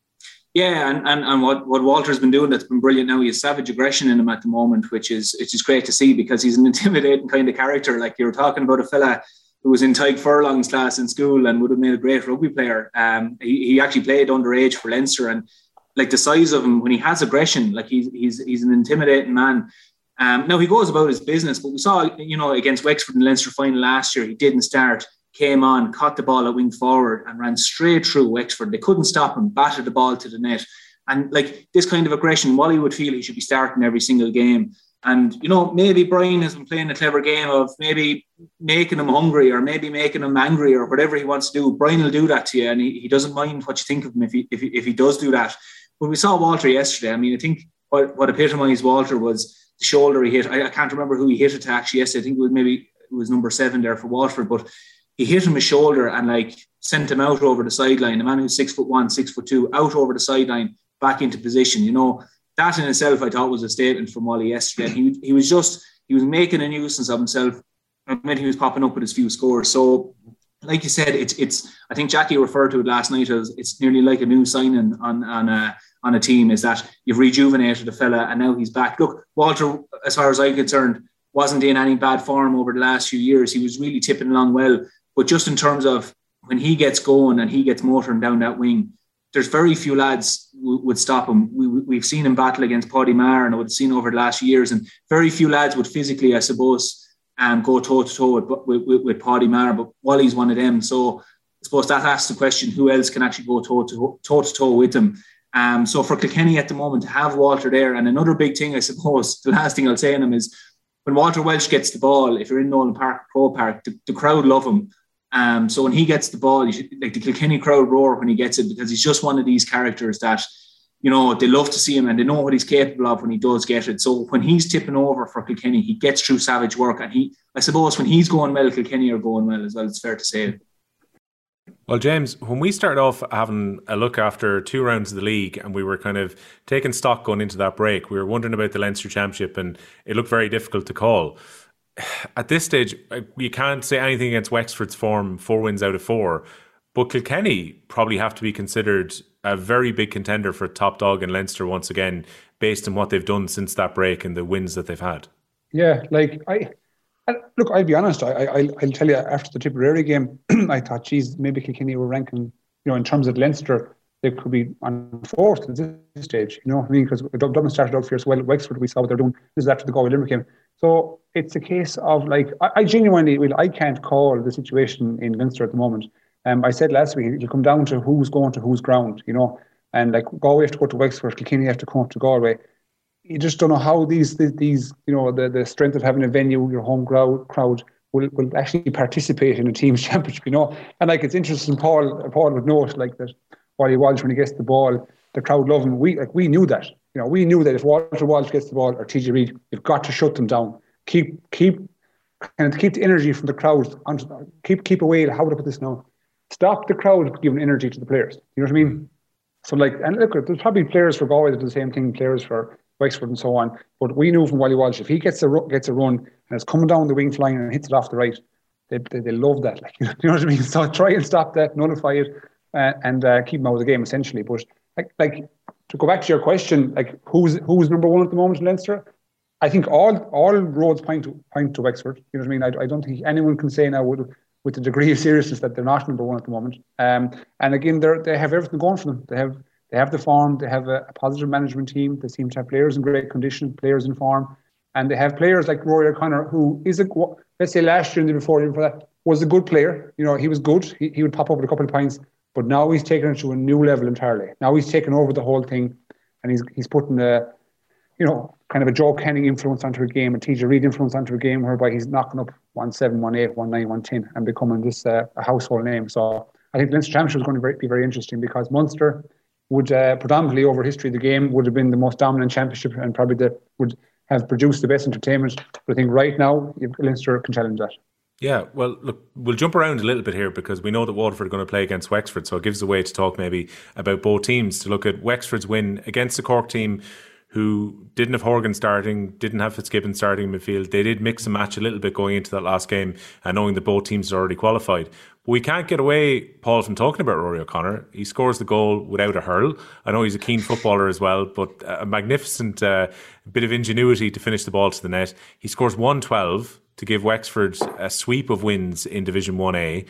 Yeah, and, and, and what, what Walter's been doing that's been brilliant now, he has savage aggression in him at the moment, which is which is great to see because he's an intimidating kind of character. Like you were talking about a fella who was in Tadhg Furlong's class in school and would have made a great rugby player. Um, he, he actually played underage for Leinster and like the size of him when he has aggression, like he's he's he's an intimidating man. Um, now he goes about his business, but we saw, you know, against Wexford in the Leinster final last year, he didn't start came on, caught the ball at wing forward, and ran straight through Wexford. They couldn't stop him, batted the ball to the net. And like this kind of aggression, Wally would feel he should be starting every single game. And you know, maybe Brian has been playing a clever game of maybe making him hungry or maybe making him angry or whatever he wants to do. Brian will do that to you, and he, he doesn't mind what you think of him if he, if he if he does do that. But we saw Walter yesterday. I mean, I think what what epitomised Walter was the shoulder he hit. I, I, can't remember who he hit it to actually yesterday. I think it was maybe it was number seven there for Waterford, but he hit him his shoulder and like sent him out over the sideline. The man who's six foot one, six foot two, out over the sideline, back into position. You know, that in itself I thought was a statement from Wally yesterday. He he was just he was making a nuisance of himself. I mean, he was popping up with his few scores. So like you said, it's it's. I think Jackie referred to it last night as it's nearly like a new signing on on a on a team. Is that you've rejuvenated the fella and now he's back. Look, Walter, as far as I'm concerned, wasn't in any bad form over the last few years. He was really tipping along well, but just in terms of when he gets going and he gets motoring down that wing, there's very few lads w- would stop him. We, have seen him battle against Paddy Maher and I would have seen over the last years, and very few lads would physically, I suppose, um, go toe to toe with, with, with Paddy Maher, but Wally's one of them. So I suppose that asks the question who else can actually go toe to toe, to toe with him. Um, so for Kilkenny at the moment to have Walter there, and another big thing, I suppose, the last thing I'll say on him is when Walter Walsh gets the ball, if you're in Nowlan Park, Croke Park, the, the crowd love him. Um, so when he gets the ball, like the Kilkenny crowd roar when he gets it because he's just one of these characters that you know, they love to see him and they know what he's capable of when he does get it. So when he's tipping over for Kilkenny, he gets through savage work. And he, I suppose, when he's going well, Kilkenny are going well as well. It's fair to say. Well, James, when we started off having a look after two rounds of the league and we were kind of taking stock going into that break, we were wondering about the Leinster Championship and it looked very difficult to call. At this stage, you can't say anything against Wexford's form, four wins out of four. But Kilkenny probably have to be considered a very big contender for top dog in Leinster once again, based on what they've done since that break and the wins that they've had. Yeah, like I, I look, I'll be honest. I, I, I'll tell you after the Tipperary game, I thought, geez, maybe Kilkenny were ranking, you know, in terms of Leinster, they could be on fourth at this stage. You know what I mean? Because Dublin started out fierce. Well, Wexford, we saw what they're doing. This is after the Galway Limerick game. So it's a case of like, I, I genuinely, well, I can't call the situation in Leinster at the moment. Um, I said last week, it'll come down to who's going to whose ground, you know. And like Galway have to go to Wexford, Kilkenny have to come to Galway. You just don't know how these these you know the, the strength of having a venue, your home crowd crowd will, will actually participate in a team's championship, you know. And like it's interesting, Paul Paul would note like that Wally Walsh when he gets the ball, the crowd love him. We like we knew that, you know, we knew that if Walter Walsh gets the ball or TJ Reid, you've got to shut them down. Keep keep and keep the energy from the crowd. Keep keep away. How would I put this now? stop the crowd giving energy to the players. You know what I mean? So like, and look, there's probably players for Galway that do the same thing, players for Wexford and so on. But we knew from Wally Walsh if he gets a gets a run and it's coming down the wing flying and hits it off the right, they, they, they love that. Like you know what I mean? So try and stop that, nullify it, uh, and uh, keep them out of the game essentially. But like like to go back to your question, like who's who's number one at the moment in Leinster? I think all all roads point to point to Wexford. You know what I mean? I, I don't think anyone can say now would with the degree of seriousness that they're not number one at the moment. Um, and again, they they have everything going for them. They have they have the form. They have a, a, positive management team. They seem to have players in great condition, players in form, and they have players like Rory O'Connor, who is a let's say last year and the before year before that was a good player. You know, he was good. He, he would pop up with a couple of points, but now he's taken it to a new level entirely. Now he's taken over the whole thing, and he's he's putting a, you know, kind of a Joe Canning influence onto a game, a TJ Reid influence onto a game, whereby he's knocking up one seven, one eight, one nine, one ten, and becoming this uh, a household name. So I think Leinster Championship is going to be very, interesting because Munster would uh, predominantly over history of the game would have been the most dominant championship and probably the would have produced the best entertainment. But I think right now Leinster can challenge that. Yeah, well, look, we'll jump around a little bit here because we know that Waterford are going to play against Wexford, so it gives a way to talk maybe about both teams. To look at Wexford's win against the Cork team, who didn't have Horgan starting, didn't have Fitzgibbon starting in midfield. They did mix and match a little bit going into that last game, and knowing that both teams are already qualified. But we can't get away, Paul, from talking about Rory O'Connor. He scores the goal without a hurl. I know he's a keen footballer as well, but a magnificent uh, bit of ingenuity to finish the ball to the net. He scores 112 to give Wexford a sweep of wins in Division 1A.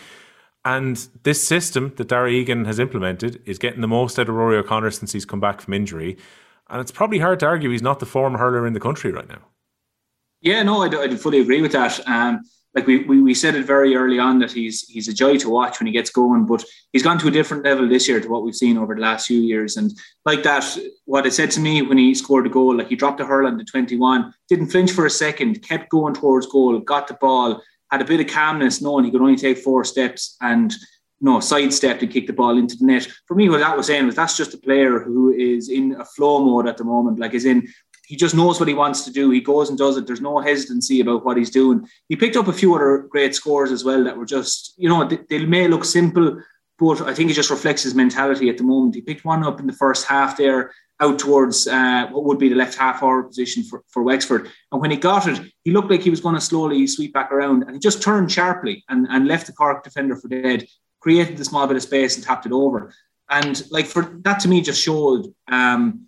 And this system that Darragh Egan has implemented is getting the most out of Rory O'Connor since he's come back from injury. And it's probably hard to argue he's not the form hurler in the country right now. Yeah, no, I, I fully agree with that. Um, like we, we, we said it very early on that he's he's a joy to watch when he gets going, but he's gone to a different level this year to what we've seen over the last few years. And like that, what it said to me when he scored a goal, like he dropped a hurl on the 21, didn't flinch for a second, kept going towards goal, got the ball, had a bit of calmness, knowing he could only take four steps and no sidestep to kick the ball into the net. For me, what that was saying was that's just a player who is in a flow mode at the moment. Like, is in he just knows what he wants to do. He goes and does it. There's no hesitancy about what he's doing. He picked up a few other great scores as well that were just, you know, they, they may look simple, but I think it just reflects his mentality at the moment. He picked one up in the first half there, out towards uh, what would be the left half forward position for, for Wexford. And when he got it, he looked like he was going to slowly sweep back around and he just turned sharply and, and left the Cork defender for dead, created the small bit of space and tapped it over. And like for that to me just showed um,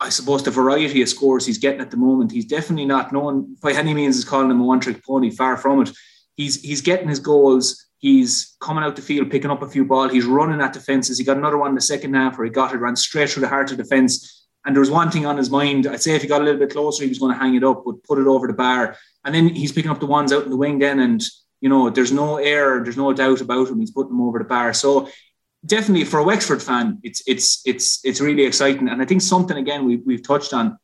I suppose the variety of scores he's getting at the moment. He's definitely not known by any means is calling him a one-trick pony. Far from it. He's he's getting his goals. He's coming out the field, picking up a few ball. He's running at defences. He got another one in the second half where he got it, ran straight through the heart of the defence. And there was one thing on his mind. I'd say if he got a little bit closer, he was going to hang it up, but put it over the bar. And then he's picking up the ones out in the wing then, and you know, there's no error, there's no doubt about him. He's putting them over the bar. So definitely for a Wexford fan, it's it's it's it's really exciting. And I think something again we we've touched on.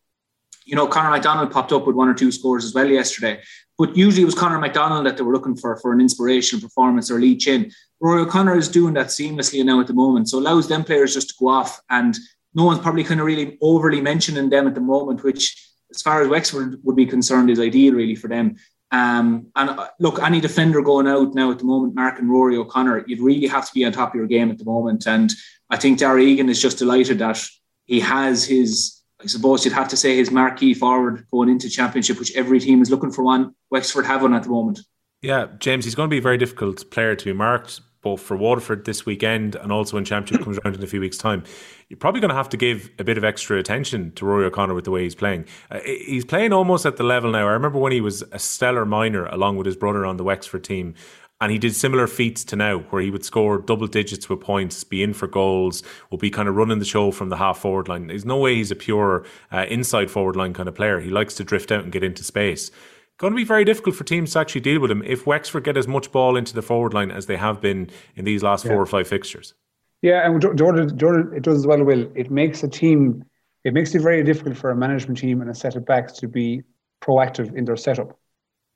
You know, Conor McDonald popped up with one or two scores as well yesterday. But usually it was Conor McDonald that they were looking for for an inspirational performance or Lee Chin. Rory O'Connor is doing that seamlessly now at the moment. So allows them players just to go off and no one's probably kind of really overly mentioning them at the moment, which as far as Wexford would be concerned is ideal really for them. Um, and uh, look, any defender going out now at the moment, Mark and Rory O'Connor, you'd really have to be on top of your game at the moment. And I think Darragh Egan is just delighted that he has his, I suppose you'd have to say his marquee forward going into championship, which every team is looking for one. Wexford have one at the moment. Yeah, James, he's going to be a very difficult player to be marked both for Waterford this weekend and also when Championship comes around in a few weeks' time, you're probably going to have to give a bit of extra attention to Rory O'Connor with the way he's playing. Uh, he's playing almost at the level now. I remember when he was a stellar minor along with his brother on the Wexford team. And he did similar feats to now, where he would score double digits with points, be in for goals, will be kind of running the show from the half forward line. There's no way he's a pure uh, inside forward line kind of player. He likes to drift out and get into space going to be very difficult for teams to actually deal with him if Wexford get as much ball into the forward line as they have been in these last yeah. four or five fixtures. Yeah, and Jordan, Jordan, it does as well. Will it makes a team? It makes it very difficult for a management team and a set of backs to be proactive in their setup.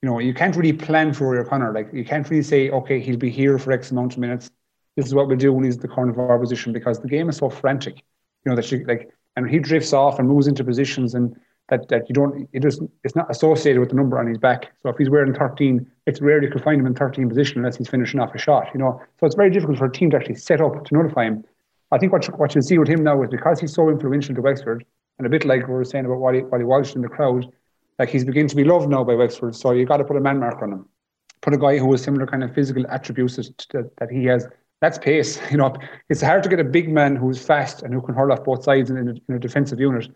You know, you can't really plan for your corner. Like you can't really say, okay, he'll be here for X amount of minutes. This is what we'll do when he's the corner of our position because the game is so frantic. You know that you like, and he drifts off and moves into positions and that, that you don't it just it's not associated with the number on his back. So if he's wearing 13, it's rare you could find him in 13 position unless he's finishing off a shot, you know. So it's very difficult for a team to actually set up to notify him. I think what you, what you'll see with him now is because he's so influential to Wexford, and a bit like we were saying about Wally, Wally Walsh in the crowd, like he's beginning to be loved now by Wexford. So you got to put a man mark on him. Put a guy who has similar kind of physical attributes that, that he has. That's pace. You know, it's hard to get a big man who's fast and who can hurl off both sides in, a, in a defensive unit.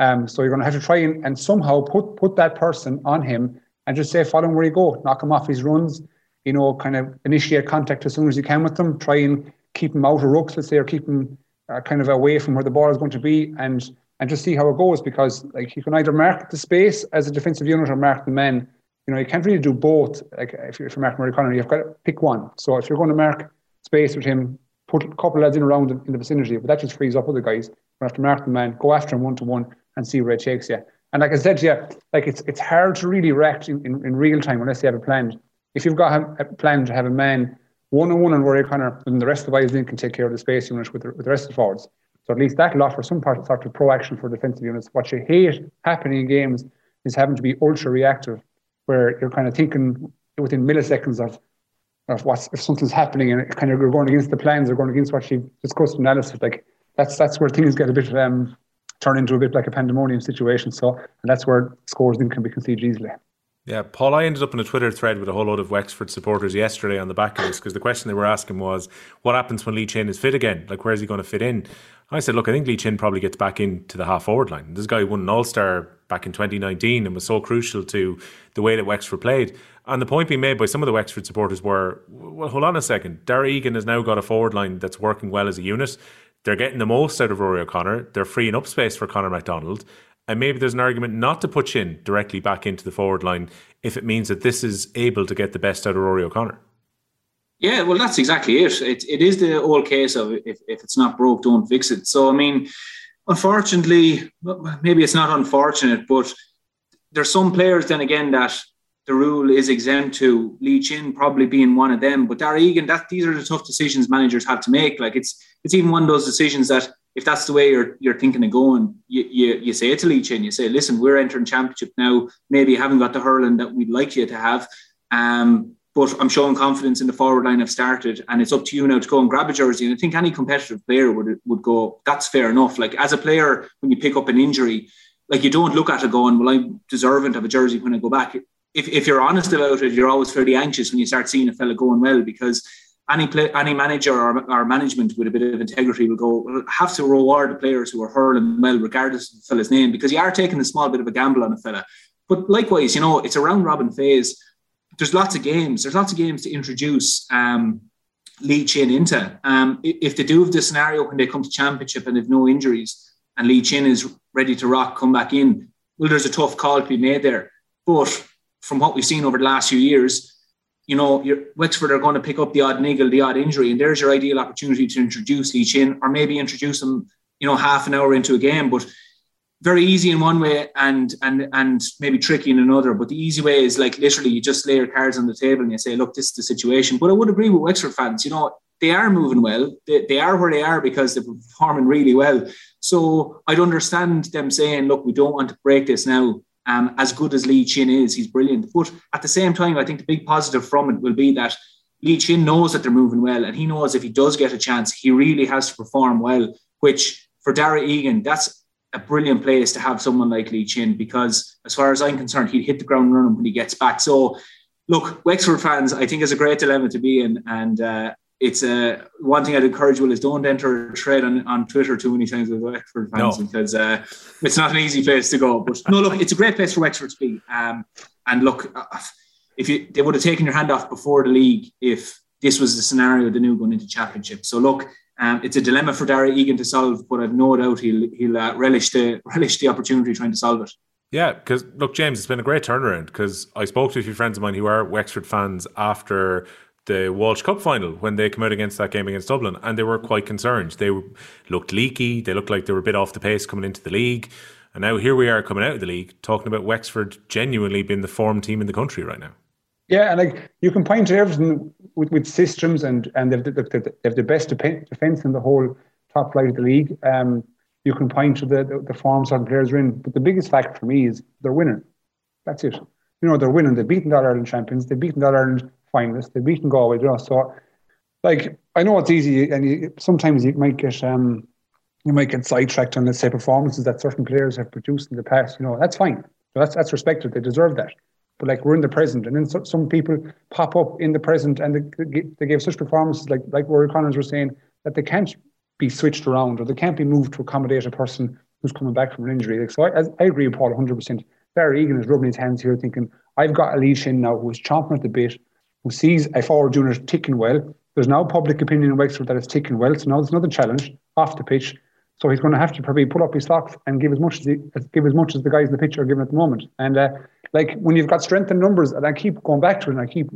Um, so you're going to have to try and, and somehow put put that person on him and just say, follow him where you go, knock him off his runs, you know, kind of initiate contact as soon as you can with them, try and keep him out of rucks, let's say, or keep him uh, kind of away from where the ball is going to be and and just see how it goes because like you can either mark the space as a defensive unit or mark the men. You know, you can't really do both. Like if you're, if you're marking Murray Connor, you've got to pick one. So if you're going to mark space with him, put a couple of lads in around in the vicinity, but that just frees up other guys. You have to mark the man, go after him one to one, and see where it takes you. And like I said to you, like it's it's hard to really react in, in, in real time unless you have a plan. If you've got a, plan to have a man one on one on Rory Connor, then the rest of the guys then can take care of the space unit with the, with the rest of the forwards. So at least that will offer some part, sort of pro-action for defensive units. What you hate happening in games is having to be ultra reactive, where you're kind of thinking within milliseconds of of what's if something's happening and kind of you're going against the plans or going against what you discussed in analysis. Like that's that's where things get a bit um, turn into a bit like a pandemonium situation. So, and that's where scores then can be conceded easily. Yeah, Paul, I ended up in a Twitter thread with a whole load of Wexford supporters yesterday on the back of this because the question they were asking was, what happens when Lee Chin is fit again? Like, where's he going to fit in? I said, look, I think Lee Chin probably gets back into the half forward line. This guy won an All Star back in 2019 and was so crucial to the way that Wexford played. And the point being made by some of the Wexford supporters were, well, hold on a second. Darragh Egan has now got a forward line that's working well as a unit. They're getting the most out of Rory O'Connor. They're freeing up space for Conor McDonald. And maybe there's an argument not to put Chin directly back into the forward line if it means that this is able to get the best out of Rory O'Connor. Yeah, well, that's exactly it. It, it is the old case of if, if it's not broke, don't fix it. So, I mean, unfortunately, maybe it's not unfortunate, but there's some players then again that the rule is exempt to Lee Chin probably being one of them. But Darragh Egan, that these are the tough decisions managers have to make. Like it's it's even one of those decisions that if that's the way you're you're thinking of going, you you, you say to Lee Chin, you say, listen, we're entering championship now. Maybe you haven't got the hurling that we'd like you to have. Um, but I'm showing confidence in the forward line I've started, and it's up to you now to go and grab a jersey. And I think any competitive player would would go, that's fair enough. Like as a player, when you pick up an injury, like you don't look at it going, well, I'm deserving of a jersey when I go back. If, if you're honest about it, you're always fairly anxious when you start seeing a fella going well because any play, any manager or, or management with a bit of integrity will go have to reward the players who are hurling well, regardless of the fella's name, because you are taking a small bit of a gamble on a fella. But likewise, you know, it's a round robin phase. There's lots of games. There's lots of games to introduce um, Lee Chin into. Um, if they do have the scenario when they come to championship and they've no injuries and Lee Chin is ready to rock, come back in, well, there's a tough call to be made there. But from what we've seen over the last few years, you know, your, Wexford are going to pick up the odd niggle, the odd injury, and there's your ideal opportunity to introduce Lee Chin or maybe introduce them, you know, half an hour into a game. But very easy in one way and and and maybe tricky in another. But the easy way is like literally you just lay your cards on the table and you say, look, this is the situation. But I would agree with Wexford fans, you know, they are moving well. They, they are where they are because they're performing really well. So I'd understand them saying, look, we don't want to break this now. Um, as good as Lee Chin is, he's brilliant. But at the same time, I think the big positive from it will be that Lee Chin knows that they're moving well, and he knows if he does get a chance, he really has to perform well. Which for Darragh Egan, that's a brilliant place to have someone like Lee Chin because, as far as I'm concerned, he'd hit the ground running when he gets back. So, look, Wexford fans, I think is a great dilemma to be in, and uh, it's a uh, one thing I'd encourage Will is don't enter a thread on, on Twitter too many times with Wexford fans no. because uh, it's not an easy place to go. But no, look, it's a great place for Wexford to be. Um, and look, uh, if you they would have taken your hand off before the league if this was the scenario they knew going into championship. So look, um, it's a dilemma for Darragh Egan to solve, but I've no doubt he'll he'll uh, relish the relish the opportunity trying to solve it. Yeah, because look, James, it's been a great turnaround. Because I spoke to a few friends of mine who are Wexford fans after the Walsh Cup final when they came out against that game against Dublin, and they were quite concerned. They looked leaky. They looked like they were a bit off the pace coming into the league, and now here we are coming out of the league, talking about Wexford genuinely being the form team in the country right now. Yeah, and like you can point to everything with, with systems, and and they've, they've, they've the best defense in the whole top flight of the league. Um, you can point to the, the, the form certain players are in, but the biggest fact for me is they're winning. That's it. You know, they're winning. They've beaten the Ireland champions. They've beaten the Ireland finalists. They've beaten Galway. You know, so like I know it's easy, and you, sometimes you might get um, you might get sidetracked on let's say performances that certain players have produced in the past. You know, that's fine. That's that's respected. They deserve that. But like we're in the present, and then so, some people pop up in the present, and they, they gave such performances, like like Rory Connors were saying, that they can't be switched around or they can't be moved to accommodate a person who's coming back from an injury. Like so, I, I agree with Paul 100. Barry Egan is rubbing his hands here, thinking, "I've got a Lee Chin now who's chomping at the bit, who sees a forward unit ticking well. There's now public opinion in Wexford that it's ticking well, so now there's another challenge off the pitch." So he's going to have to probably pull up his socks and give as much as he, give as much as the guys in the pitch are giving at the moment. And uh, like when you've got strength in numbers, and I keep going back to it, and I keep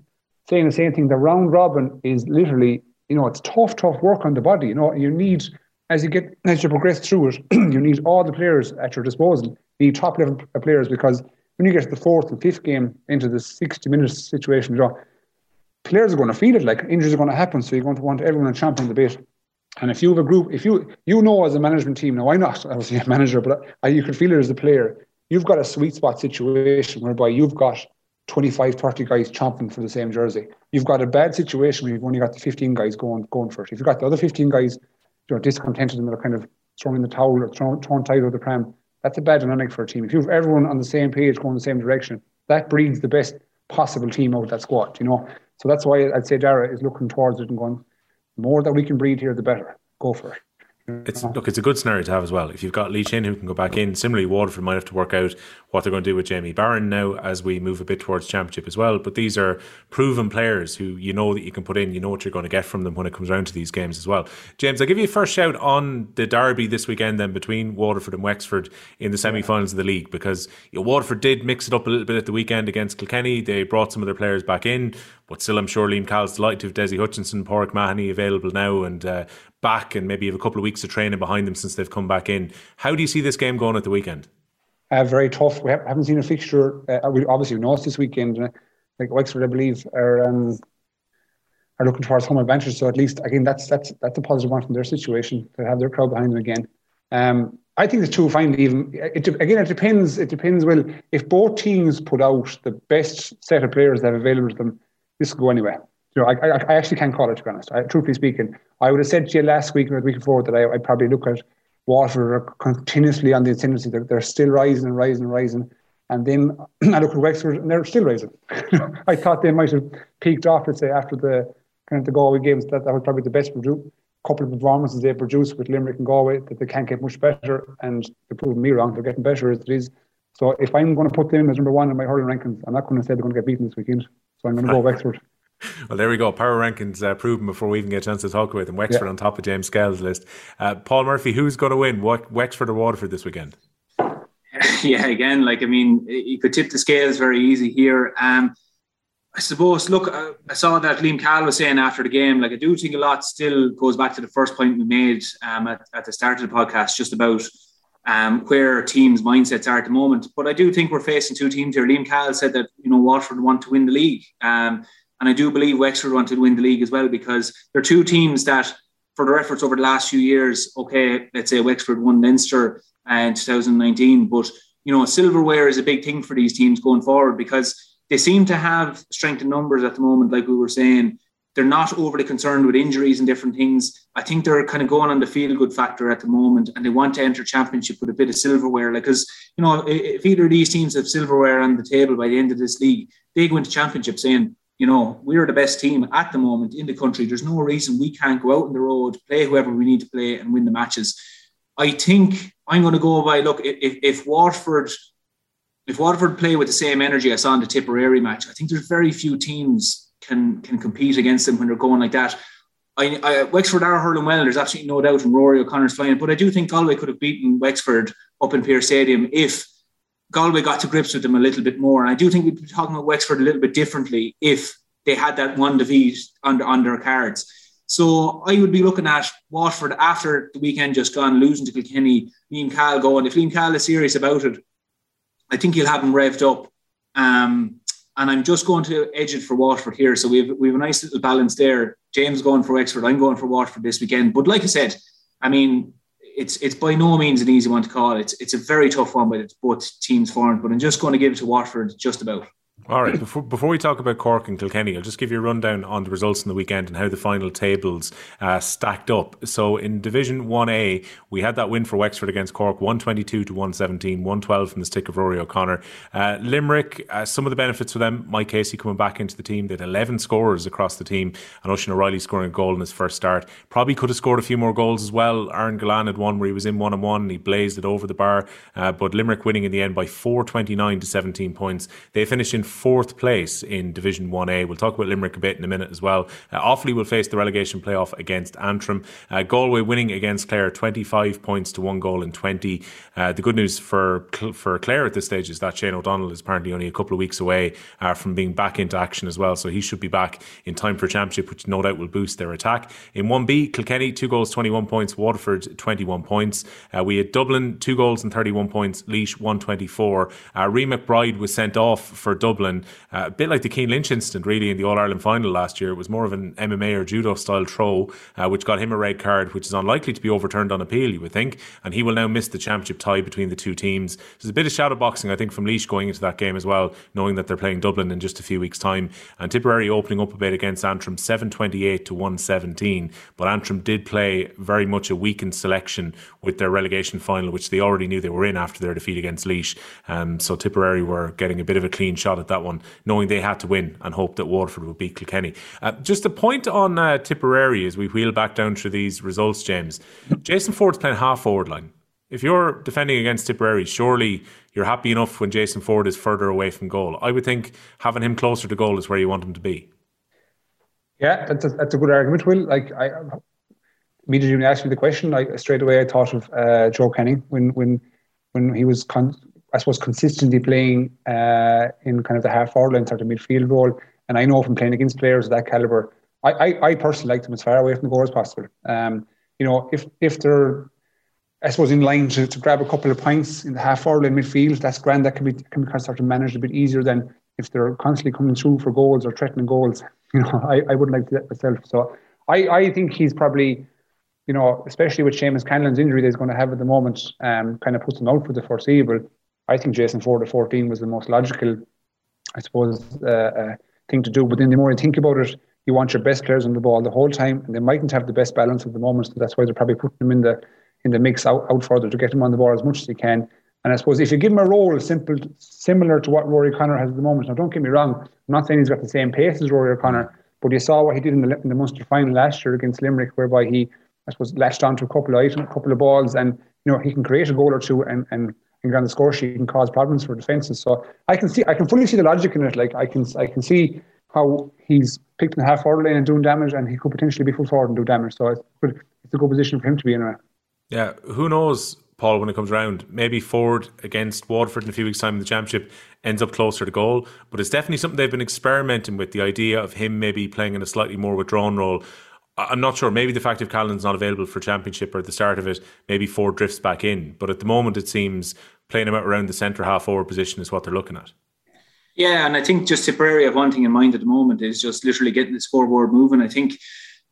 saying the same thing. The round robin is literally, you know, it's tough, tough work on the body. You know, you need as you get as you progress through it, you need all the players at your disposal. Need top level players because when you get to the fourth and fifth game into the sixty minutes situation, know, players are going to feel it. Like injuries are going to happen, so you're going to want everyone to champion the bit. And if you have a group, if you you know as a management team, now I'm not obviously a manager, but I, you can feel it as a player you've got a sweet spot situation whereby you've got 25, 30 guys chomping for the same jersey. You've got a bad situation where you've only got the 15 guys going going for it. If you've got the other 15 guys you know, discontented and they're kind of throwing the towel or throwing, throwing tight over the pram, that's a bad dynamic for a team. If you've everyone on the same page going the same direction, that breeds the best possible team out of that squad, you know. So that's why I'd say Darragh is looking towards it and going, the more that we can breed here, the better. Go for it. It's look, it's a good scenario to have as well. If you've got Lee Chin who can go back in, similarly Waterford might have to work out what they're going to do with Jamie Barron now as we move a bit towards championship as well. But these are proven players who you know that you can put in, you know what you're going to get from them when it comes around to these games as well. James, I'll give you a first shout on the derby this weekend then between Waterford and Wexford in the semi-finals of the league because you know, Waterford did mix it up a little bit at the weekend against Kilkenny. They brought some of their players back in, but still I'm sure Liam Cahill's delighted to have Desi Hutchinson, Pauric Mahony available now and uh, back and maybe have a couple of weeks of training behind them since they've come back in. How do you see this game going at the weekend? Uh, very tough. We haven't seen a fixture. Uh, we obviously know it's this weekend. Like Wexford, I believe, are um, are looking towards home advantage. So at least again, that's that's that's a positive one from their situation to have their crowd behind them again. Um, I think the two finally even it, again it depends. It depends. Well, if both teams put out the best set of players they have available to them, this could go anywhere. You know, I, I, I actually can't call it to be honest. I, truthfully speaking, I would have said to you last week or the week before that I, I'd probably look at water continuously on the ascendancy. They're, they're still rising and rising and rising. And then I look at Wexford and they're still rising. I thought they might have peaked off, let's say, after the kind of the Galway games. That, that was probably the best couple of performances they produced with Limerick and Galway that they can't get much better. And they're proving me wrong. They're getting better as it is. So if I'm going to put them as number one in my hurling rankings, I'm not going to say they're going to get beaten this weekend. So I'm going to go Wexford. Well, there we go. Power rankings uh, proven before we even get a chance to talk about them. Wexford yeah. on top of James Skehill's list. Uh, Paul Murphy, who's going to win? What Wexford or Waterford this weekend? Yeah, again, like I mean, you could tip the scales very easy here. Um, I suppose, look, uh, I saw that Liam Cahill was saying after the game, like I do think a lot still goes back to the first point we made um, at, at the start of the podcast, just about um, where teams' mindsets are at the moment. But I do think we're facing two teams here. Liam Cahill said that you know Waterford want to win the league, um, and I do believe Wexford want to win the league as well because they're two teams that, for their efforts over the last few years, okay, let's say Wexford won Leinster in 2019, but you know silverware is a big thing for these teams going forward because they seem to have strength in numbers at the moment, like we were saying. They're not overly concerned with injuries and different things. I think they're kind of going on the feel good factor at the moment, and they want to enter championship with a bit of silverware. Like, because you know, if either of these teams have silverware on the table by the end of this league, they go into championship saying, you know, we're the best team at the moment in the country. There's no reason we can't go out on the road, play whoever we need to play, and win the matches. I think I'm going to go by look if, if Waterford if Waterford play with the same energy I saw in the Tipperary match, I think there's very few teams can can compete against them when they're going like that. I, I, Wexford are hurling well. There's absolutely no doubt, and Rory O'Connor's flying. But I do think Galway could have beaten Wexford up in Pearse Stadium if Galway got to grips with them a little bit more. And I do think we'd be talking about Wexford a little bit differently if they had that one defeat under on their cards. So I would be looking at Waterford after the weekend just gone, losing to Kilkenny, Liam Cahill going. If Liam Cahill is serious about it, I think he'll have him revved up. Um, and I'm just going to edge it for Waterford here. So we have we have a nice little balance there. James going for Wexford, I'm going for Waterford this weekend. But like I said, I mean, it's it's by no means an easy one to call. It's it's a very tough one, but it's both teams formed. But I'm just going to give it to Waterford just about. All right. Before, before we talk about Cork and Kilkenny, I'll just give you a rundown on the results in the weekend and how the final tables uh, stacked up. So in Division 1A, we had that win for Wexford against Cork, 122 to 117, 112 from the stick of Rory O'Connor. Uh, Limerick, uh, some of the benefits for them, Mike Casey coming back into the team, they had 11 scorers across the team, and Oisín O'Reilly scoring a goal in his first start. Probably could have scored a few more goals as well. Aaron Gillane had one where he was in one on one and he blazed it over the bar, uh, but Limerick winning in the end by 429 to 17 points. They finished in fourth place in Division 1A. We'll talk about Limerick a bit in a minute as well. Uh, Offaly will face the relegation playoff against Antrim. Uh, Galway winning against Clare 25 points to one goal in 20. Uh, the good news for for Clare at this stage is that Shane O'Donnell is apparently only a couple of weeks away uh, from being back into action as well. So he should be back in time for championship, which no doubt will boost their attack. In 1B, Kilkenny, two goals, 21 points. Waterford, 21 points. Uh, we had Dublin, two goals and 31 points. Laois, 124. Uh, Rian McBride was sent off for Dublin uh, a bit like the Cian Lynch incident, really, in the All Ireland final last year. It was more of an MMA or judo style throw, uh, which got him a red card, which is unlikely to be overturned on appeal, you would think. And he will now miss the championship tie between the two teams. There's a bit of shadow boxing, I think, from Laois going into that game as well, knowing that they're playing Dublin in just a few weeks' time. And Tipperary opening up a bit against Antrim, 728 to 117. But Antrim did play very much a weakened selection with their relegation final, which they already knew they were in after their defeat against Laois. Um, so Tipperary were getting a bit of a clean shot at that one, knowing they had to win and hope that Waterford would beat Kilkenny. Uh, just a point on uh, Tipperary as we wheel back down through these results, James. Jason Forde's playing half forward line. If you're defending against Tipperary, surely you're happy enough when Jason Ford is further away from goal. I would think having him closer to goal is where you want him to be. Yeah, that's a, that's a good argument, Will. Like I immediately when you asked me the question, like straight away I thought of uh, Joe Canning when when when he was con- I suppose consistently playing uh, in kind of the half forward line sort of midfield role. And I know from playing against players of that caliber, I, I, I personally like them as far away from the goal as possible. Um, you know, if if they're I suppose in line to, to grab a couple of points in the half forward line midfield, that's grand. That can be can be kind of sort of managed a bit easier than if they're constantly coming through for goals or threatening goals. You know, I, I wouldn't like to that myself. So I, I think he's probably you know, especially with Seamus Callanan's injury that he's going to have at the moment, um, kind of puts him out for the foreseeable. I think Jason Forde at 14 was the most logical, I suppose, uh, uh, thing to do. But then the more you think about it, you want your best players on the ball the whole time, and they mightn't have the best balance at the moment. So that's why they're probably putting them in the in the mix out, out further to get them on the ball as much as they can. And I suppose if you give him a role simple, similar to what Rory O'Connor has at the moment, now don't get me wrong, I'm not saying he's got the same pace as Rory O'Connor, but you saw what he did in the, in the Munster final last year against Limerick, whereby he, I suppose, latched onto a couple of items, a couple of balls, and you know he can create a goal or two and and, and get on the score sheet and cause problems for defences. So I can see, I can fully see the logic in it. Like I can, I can see how he's picked in the half forward lane and doing damage, and he could potentially be full forward and do damage. So it's, it's a good position for him to be in. Right? Yeah, who knows Paul, when it comes around. Maybe Forde against Waterford in a few weeks' time in the championship ends up closer to goal. But it's definitely something they've been experimenting with the idea of him maybe playing in a slightly more withdrawn role. I'm not sure. Maybe the fact if Callan's not available for championship or at the start of it, maybe Forde drifts back in. But at the moment, it seems playing him out around the centre half forward position is what they're looking at. Yeah, and I think just Tipperary have one thing in mind at the moment is just literally getting the scoreboard moving. I think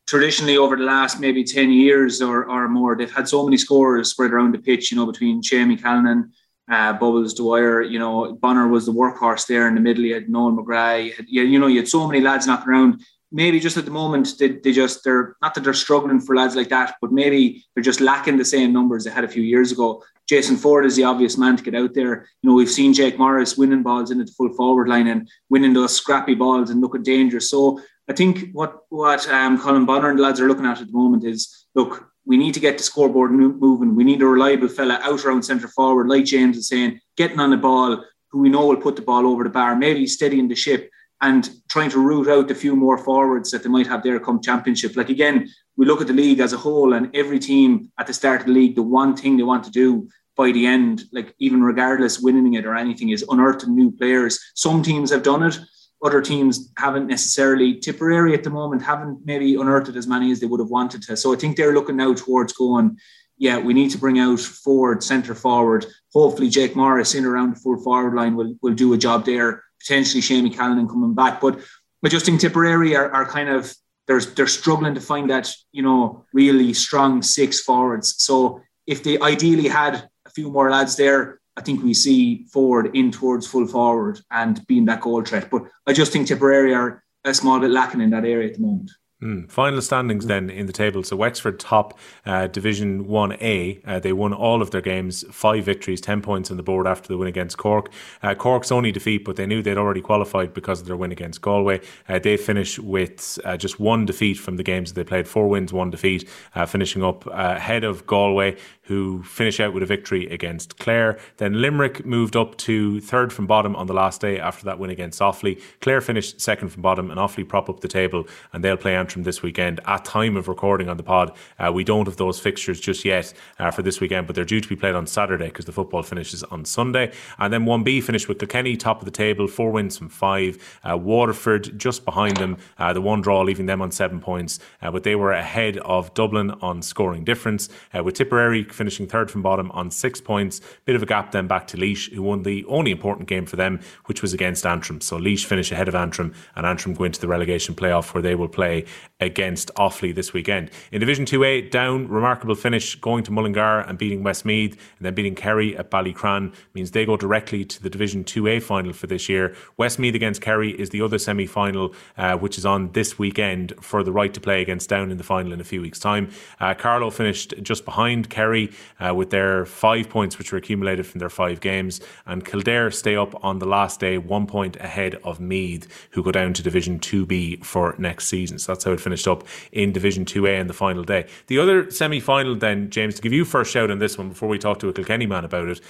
traditionally over the last maybe 10 years or, or more, they've had so many scorers spread around the pitch, you know, between Jamie Callanan, uh, Bubbles Dwyer, you know, Bonner was the workhorse there in the middle. You had Noel McGrath, you, you know, you had so many lads knocking around. Maybe just at the moment, they, they just, they're not that they're struggling for lads like that, but maybe they're just lacking the same numbers they had a few years ago. Jason Forde is the obvious man to get out there. You know, we've seen Jake Morris winning balls into the full forward line and winning those scrappy balls and looking dangerous. So I think what what um, Colm Bonnar and the lads are looking at at the moment is look, we need to get the scoreboard moving. We need a reliable fella out around centre forward, like James is saying, getting on the ball, who we know will put the ball over the bar, maybe steadying the ship and trying to root out the few more forwards that they might have there come championship. Like again, we look at the league as a whole, and every team at the start of the league, the one thing they want to do by the end, like even regardless winning it or anything, is unearth new players. Some teams have done it other teams haven't necessarily Tipperary at the moment haven't maybe unearthed as many as they would have wanted to. So I think they're looking now towards going, yeah, we need to bring out forward, centre forward. Hopefully Jake Morris in around the full forward line will, will do a job there. Potentially Seamie Callanan coming back. But I just think Tipperary are, are kind of they're they're struggling to find that, you know, really strong six forwards. So if they ideally had a few more lads there, I think we see Forde in towards full forward and being that goal threat. But I just think Tipperary are a small bit lacking in that area at the moment. Mm. Final standings then in the table. So Wexford top uh, Division 1A. Uh, they won all of their games, five victories, 10 points on the board after the win against Cork. Uh, Cork's only defeat, but they knew they'd already qualified because of their win against Galway. Uh, they finish with uh, just one defeat from the games that they played, four wins, one defeat, uh, finishing up ahead of Galway, who finish out with a victory against Clare. Then Limerick moved up to third from bottom on the last day after that win against Offaly. Clare finished second from bottom, and Offaly prop up the table, and they'll play Antrim this weekend. At time of recording on the pod, uh, we don't have those fixtures just yet uh, for this weekend, but they're due to be played on Saturday because the football finishes on Sunday. And then 1B finished with Kilkenny top of the table, four wins from five. Uh, Waterford just behind them, uh, the one draw leaving them on seven points, uh, but they were ahead of Dublin on scoring difference. Uh, with Tipperary finishing third from bottom on six points. Bit of a gap then back to Laois, who won the only important game for them, which was against Antrim. So Laois finish ahead of Antrim, and Antrim go into the relegation playoff where they will play against Offaly this weekend. In Division 2A, Down, remarkable finish, going to Mullingar and beating Westmeath, and then beating Kerry at Ballycran means they go directly to the Division 2A final for this year. Westmeath against Kerry is the other semi final, uh, which is on this weekend for the right to play against Down in the final in a few weeks' time. Uh, Carlow finished just behind Kerry uh, with their five points, which were accumulated from their five games. And Kildare stay up on the last day, one point ahead of Meath, who go down to Division 2B for next season. So that's how it finished up in Division 2A in the final day. The other semi final, then, James, to give you first shout on this one before we talk to a Kilkenny man about it.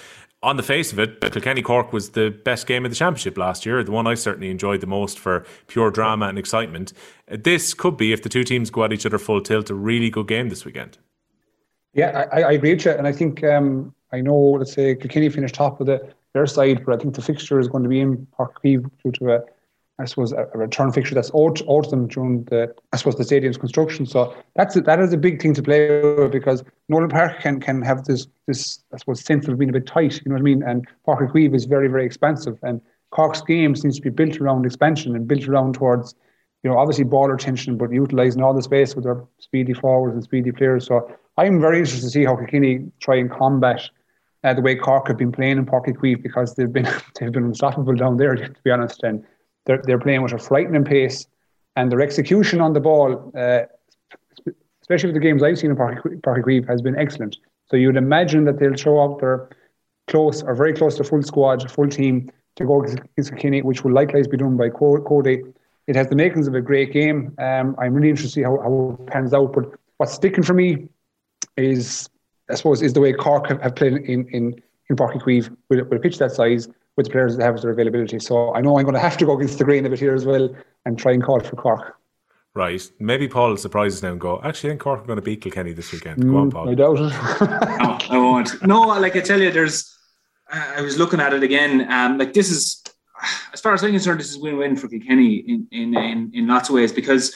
On the face of it, Kilkenny Cork was the best game of the championship last year, the one I certainly enjoyed the most for pure drama and excitement. This could be, if the two teams go at each other full tilt, a really good game this weekend. Yeah, I, I agree with you. And I think um, I know, let's say, Kilkenny finished top of the, their side, but I think the fixture is going to be in Park due to a, I suppose, a, return fixture that's owed to them during the, I suppose, the stadium's construction. So that's a, that is a big thing to play with because Nowlan Park can can have this, this I suppose, sense of being a bit tight, you know what I mean? And Uí Chaoimh is very, very expansive. And Cork's game seems to be built around expansion and built around towards you know, obviously ball retention, but utilising all the space with their speedy forwards and speedy players. So I'm very interested to see how Kilkenny try and combat uh, the way Cork have been playing in Páirc Uí because they've been they've been unstoppable down there, to be honest. And they're, they're playing with a frightening pace, and their execution on the ball, uh, especially with the games I've seen in Páirc Uí Chaoimh, has been excellent. So you'd imagine that they'll show up their close or very close to full squad, full team to go against Kilkenny, which will likewise be done by Cody. It has the makings of a great game. Um, I'm really interested to see how, how it pans out. But what's sticking for me is, I suppose, is the way Cork have, have played in in in Páirc Uí Chaoimh with, with a pitch that size with the players that have their availability. So I know I'm going to have to go against the grain of it here as well and try and call for Cork. Right. Maybe Paul will surprise us now and go, actually, I think Cork are going to beat Kilkenny this weekend. Go on, Mm, Paul. I doubt it. no, I won't. No, like I tell you, there's. I was looking at it again. Um, like this is, as far as I'm concerned, this is win-win for Kilkenny in in in, in lots of ways because.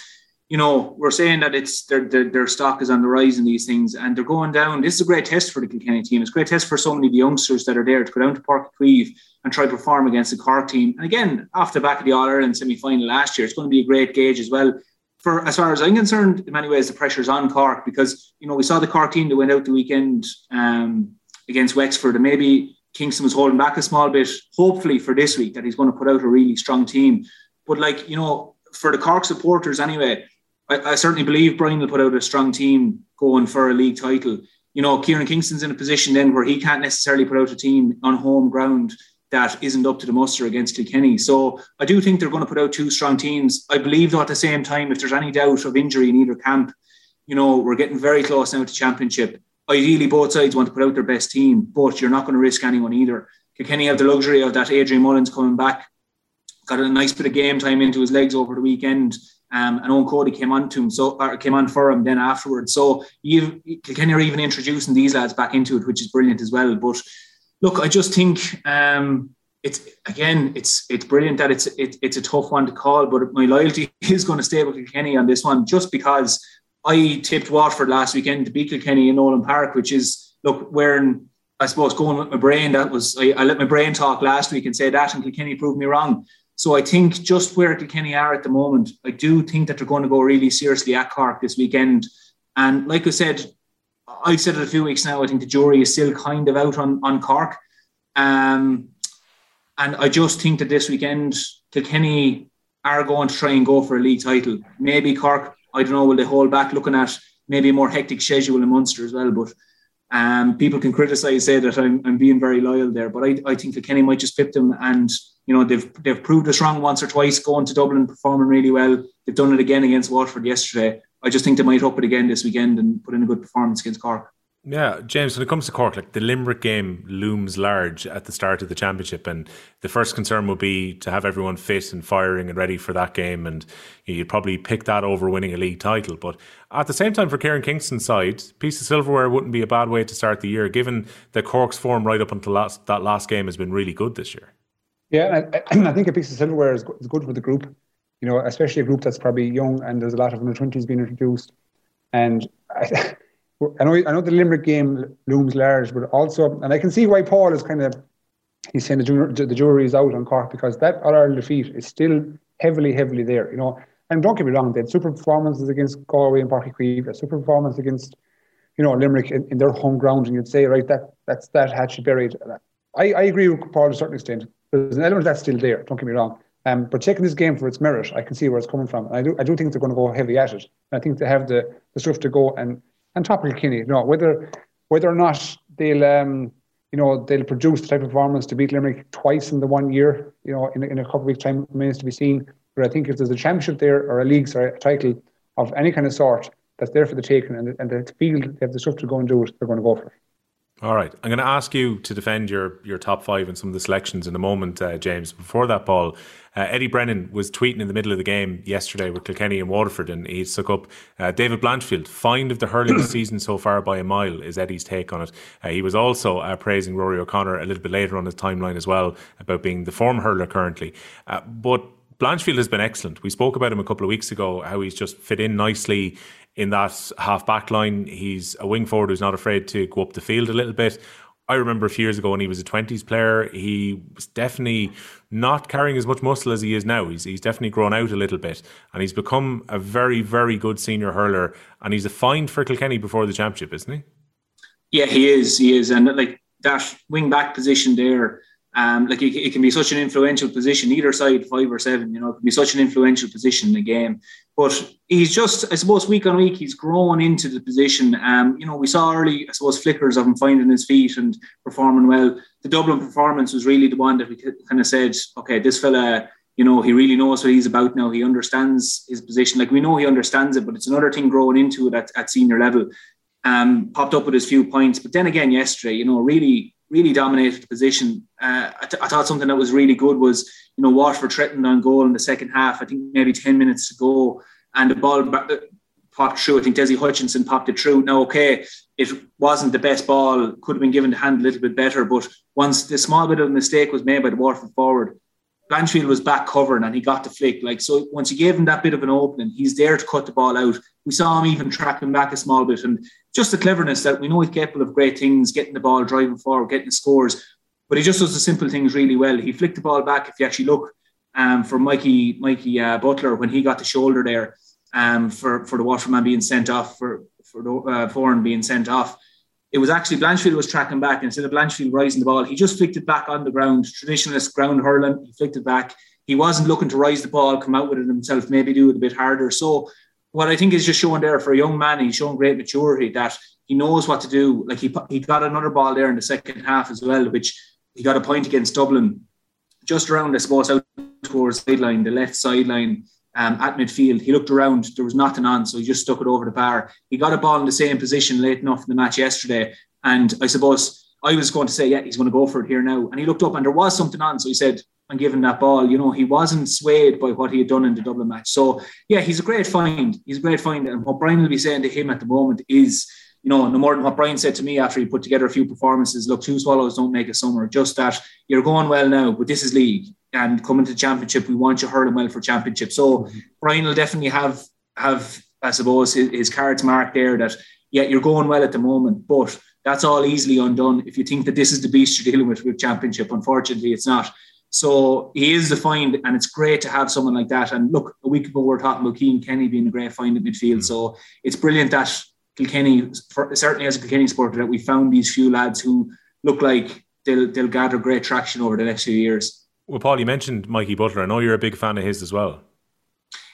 You know, we're saying that it's their, their their stock is on the rise in these things, and they're going down. This is a great test for the Kilkenny team. It's a great test for so many of the youngsters that are there to go down to Páirc Uí Chaoimh and try to perform against the Cork team. And again, off the back of the All Ireland semi final last year, it's going to be a great gauge as well for as far as I'm concerned, in many ways the pressure's on Cork because you know we saw the Cork team that went out the weekend um, against Wexford, and maybe Kingston was holding back a small bit. Hopefully for this week that he's going to put out a really strong team. But like you know, for the Cork supporters anyway, I, I certainly believe Brian will put out a strong team going for a league title. You know, Kieran Kingston's in a position then where he can't necessarily put out a team on home ground that isn't up to the muster against Kilkenny. So I do think they're going to put out two strong teams. I believe though at the same time, if there's any doubt of injury in either camp, you know, we're getting very close now to championship. Ideally, both sides want to put out their best team, but you're not going to risk anyone either. Kilkenny have the luxury of that Adrian Mullen's coming back, got a nice bit of game time into his legs over the weekend. Um, and Eoin Cody came on to him, so came on for him then afterwards. So you Kilkenny are even introducing these lads back into it, which is brilliant as well. But look, I just think um, it's again, it's it's brilliant that it's it, it's a tough one to call, but my loyalty is going to stay with Kilkenny on this one, just because I tipped Watford last weekend to beat Kilkenny in Nowlan Park, which is look wearing. I suppose going with my brain, that was I, I let my brain talk last week and say that, and Kilkenny proved me wrong. So I think just where Kilkenny are at the moment, I do think that they're going to go really seriously at Cork this weekend. And like I said, I've said it a few weeks now. I think the jury is still kind of out on on Cork, um, and I just think that this weekend Kilkenny are going to try and go for a league title. Maybe Cork, I don't know, will they hold back looking at maybe a more hectic schedule in Munster as well, but. Um, people can criticise, say that I'm, I'm being very loyal there, but I, I think Kilkenny might just flip them and you know they've they've proved us wrong once or twice going to Dublin performing really well. They've done it again against Waterford yesterday. I just think they might up it again this weekend and put in a good performance against Cork Yeah, James, when it comes to Cork, like the Limerick game looms large at the start of the championship, and the first concern will be to have everyone fit and firing and ready for that game, and you'd probably pick that over winning a league title. But at the same time, for Kieran Kingston's side, piece of silverware wouldn't be a bad way to start the year, given that Cork's form right up until last, that last game has been really good this year. Yeah, and I, I think a piece of silverware is, is good for the group, you know, especially a group that's probably young and there's a lot of under 20s being introduced. And I, I know I know the Limerick game looms large, but also, and I can see why Paul is kind of he's saying the, the jury is out on Cork because that All Ireland defeat is still heavily, heavily there. You know, and don't get me wrong, they had super performances against Galway and Uí Chaoimh, a super performance against you know Limerick in, in, their home ground, and you'd say right that that's that hatchet buried. I, I agree with Paul to a certain extent. There's an element that's still there. Don't get me wrong. Um, but taking this game for its merit, I can see where it's coming from. And I do I do think they're going to go heavy at it. And I think they have the, the stuff to go and and top of Kilkenny. You know, whether whether or not they'll um, you know they'll produce the type of performance to beat Limerick twice in the one year, you know, in, in a couple of weeks' time remains to be seen. But I think if there's a championship there or a league or a title of any kind of sort that's there for the taking and, and they feel they have the stuff to go and do it, they're going to go for it. All right. I'm going to ask you to defend your, your top five and some of the selections in a moment, uh, James. Before that, Paul, uh, Eddie Brennan was tweeting in the middle of the game yesterday with Kilkenny and Waterford, and he took up uh, David Blanchfield, find of the hurling season so far by a mile, is Eddie's take on it. Uh, he was also uh, praising Rory O'Connor a little bit later on his timeline as well about being the form hurler currently. Uh, but Blanchfield has been excellent. We spoke about him a couple of weeks ago, how he's just fit in nicely in that half back line. He's a wing forward who's not afraid to go up the field a little bit. I remember a few years ago when he was a 20s player, he was definitely not carrying as much muscle as he is now. He's, he's definitely grown out a little bit and he's become a very, very good senior hurler. And he's a find for Kilkenny before the championship, isn't he? Yeah, he is. He is. And like that wing back position there, Um, like it, it, can be such an influential position, either side, five or seven. You know, it can be such an influential position in the game. But he's just, I suppose, week on week, he's grown into the position. Um, you know, we saw early, I suppose, flickers of him finding his feet and performing well. The Dublin performance was really the one that we kind of said, okay, this fella, you know, he really knows what he's about now. He understands his position. Like we know he understands it, but it's another thing growing into it at, at senior level. Um, popped up with his few points, but then again yesterday, you know, really really dominated the position. Uh, I, th- I, thought something that was really good was, you know, Waterford threatened on goal in the second half. I think maybe 10 minutes to go, and the ball popped through. I think Dessie Hutchinson popped it through. Now, okay, it wasn't the best ball, could have been given to hand a little bit better, but once the small bit of a mistake was made by the Waterford forward, Blanchfield was back covering and he got the flick. Like so, once you gave him that bit of an opening, he's there to cut the ball out. We saw him even tracking back a small bit, and just the cleverness that we know he's capable of great things, getting the ball, driving forward, getting scores. But he just does the simple things really well. He flicked the ball back. If you actually look um, for Mikey Mikey uh, Butler when he got the shoulder there um, for for the Waterford man being sent off for for the uh, foreign being sent off it was actually Blanchfield was tracking back. Instead of Blanchfield rising the ball, he just flicked it back on the ground. Traditionalist ground hurling, he flicked it back. He wasn't looking to rise the ball, come out with it himself, maybe do it a bit harder. So what I think is just showing there for a young man, he's showing great maturity that he knows what to do. Like he he got another ball there in the second half as well, which he got a point against Dublin, just around I suppose out towards the sideline, the left sideline um, at midfield. He looked around, there was nothing on, so he just stuck it over the bar. He got a ball in the same position late enough in the match yesterday. And I suppose I was going to say, yeah, he's going to go for it here now. And he looked up and there was something on. So he said, I'm giving that ball. You know, he wasn't swayed by what he had done in the Dublin match. So, yeah, he's a great find. He's a great find. And what Brian will be saying to him at the moment is, you know, no more than what Brian said to me after he put together a few performances. Look, two swallows don't make a summer. Just that you're going well now, but this is league and coming to championship, we want you hurling well for championship. So. Brian will definitely have have I suppose his, his cards marked there that yeah you're going well at the moment, but that's all easily undone if you think that this is the beast you're dealing with with championship. Unfortunately, it's not. So he is the find, and it's great to have someone like that. And look, a week ago we were talking about Cian Kenny being a great find at midfield. Mm-hmm. So it's brilliant that Kilkenny, certainly as a Kilkenny supporter, that we found these few lads who look like they'll they'll gather great traction over the next few years. Well, Paul, you mentioned Mikey Butler. I know you're a big fan of his as well.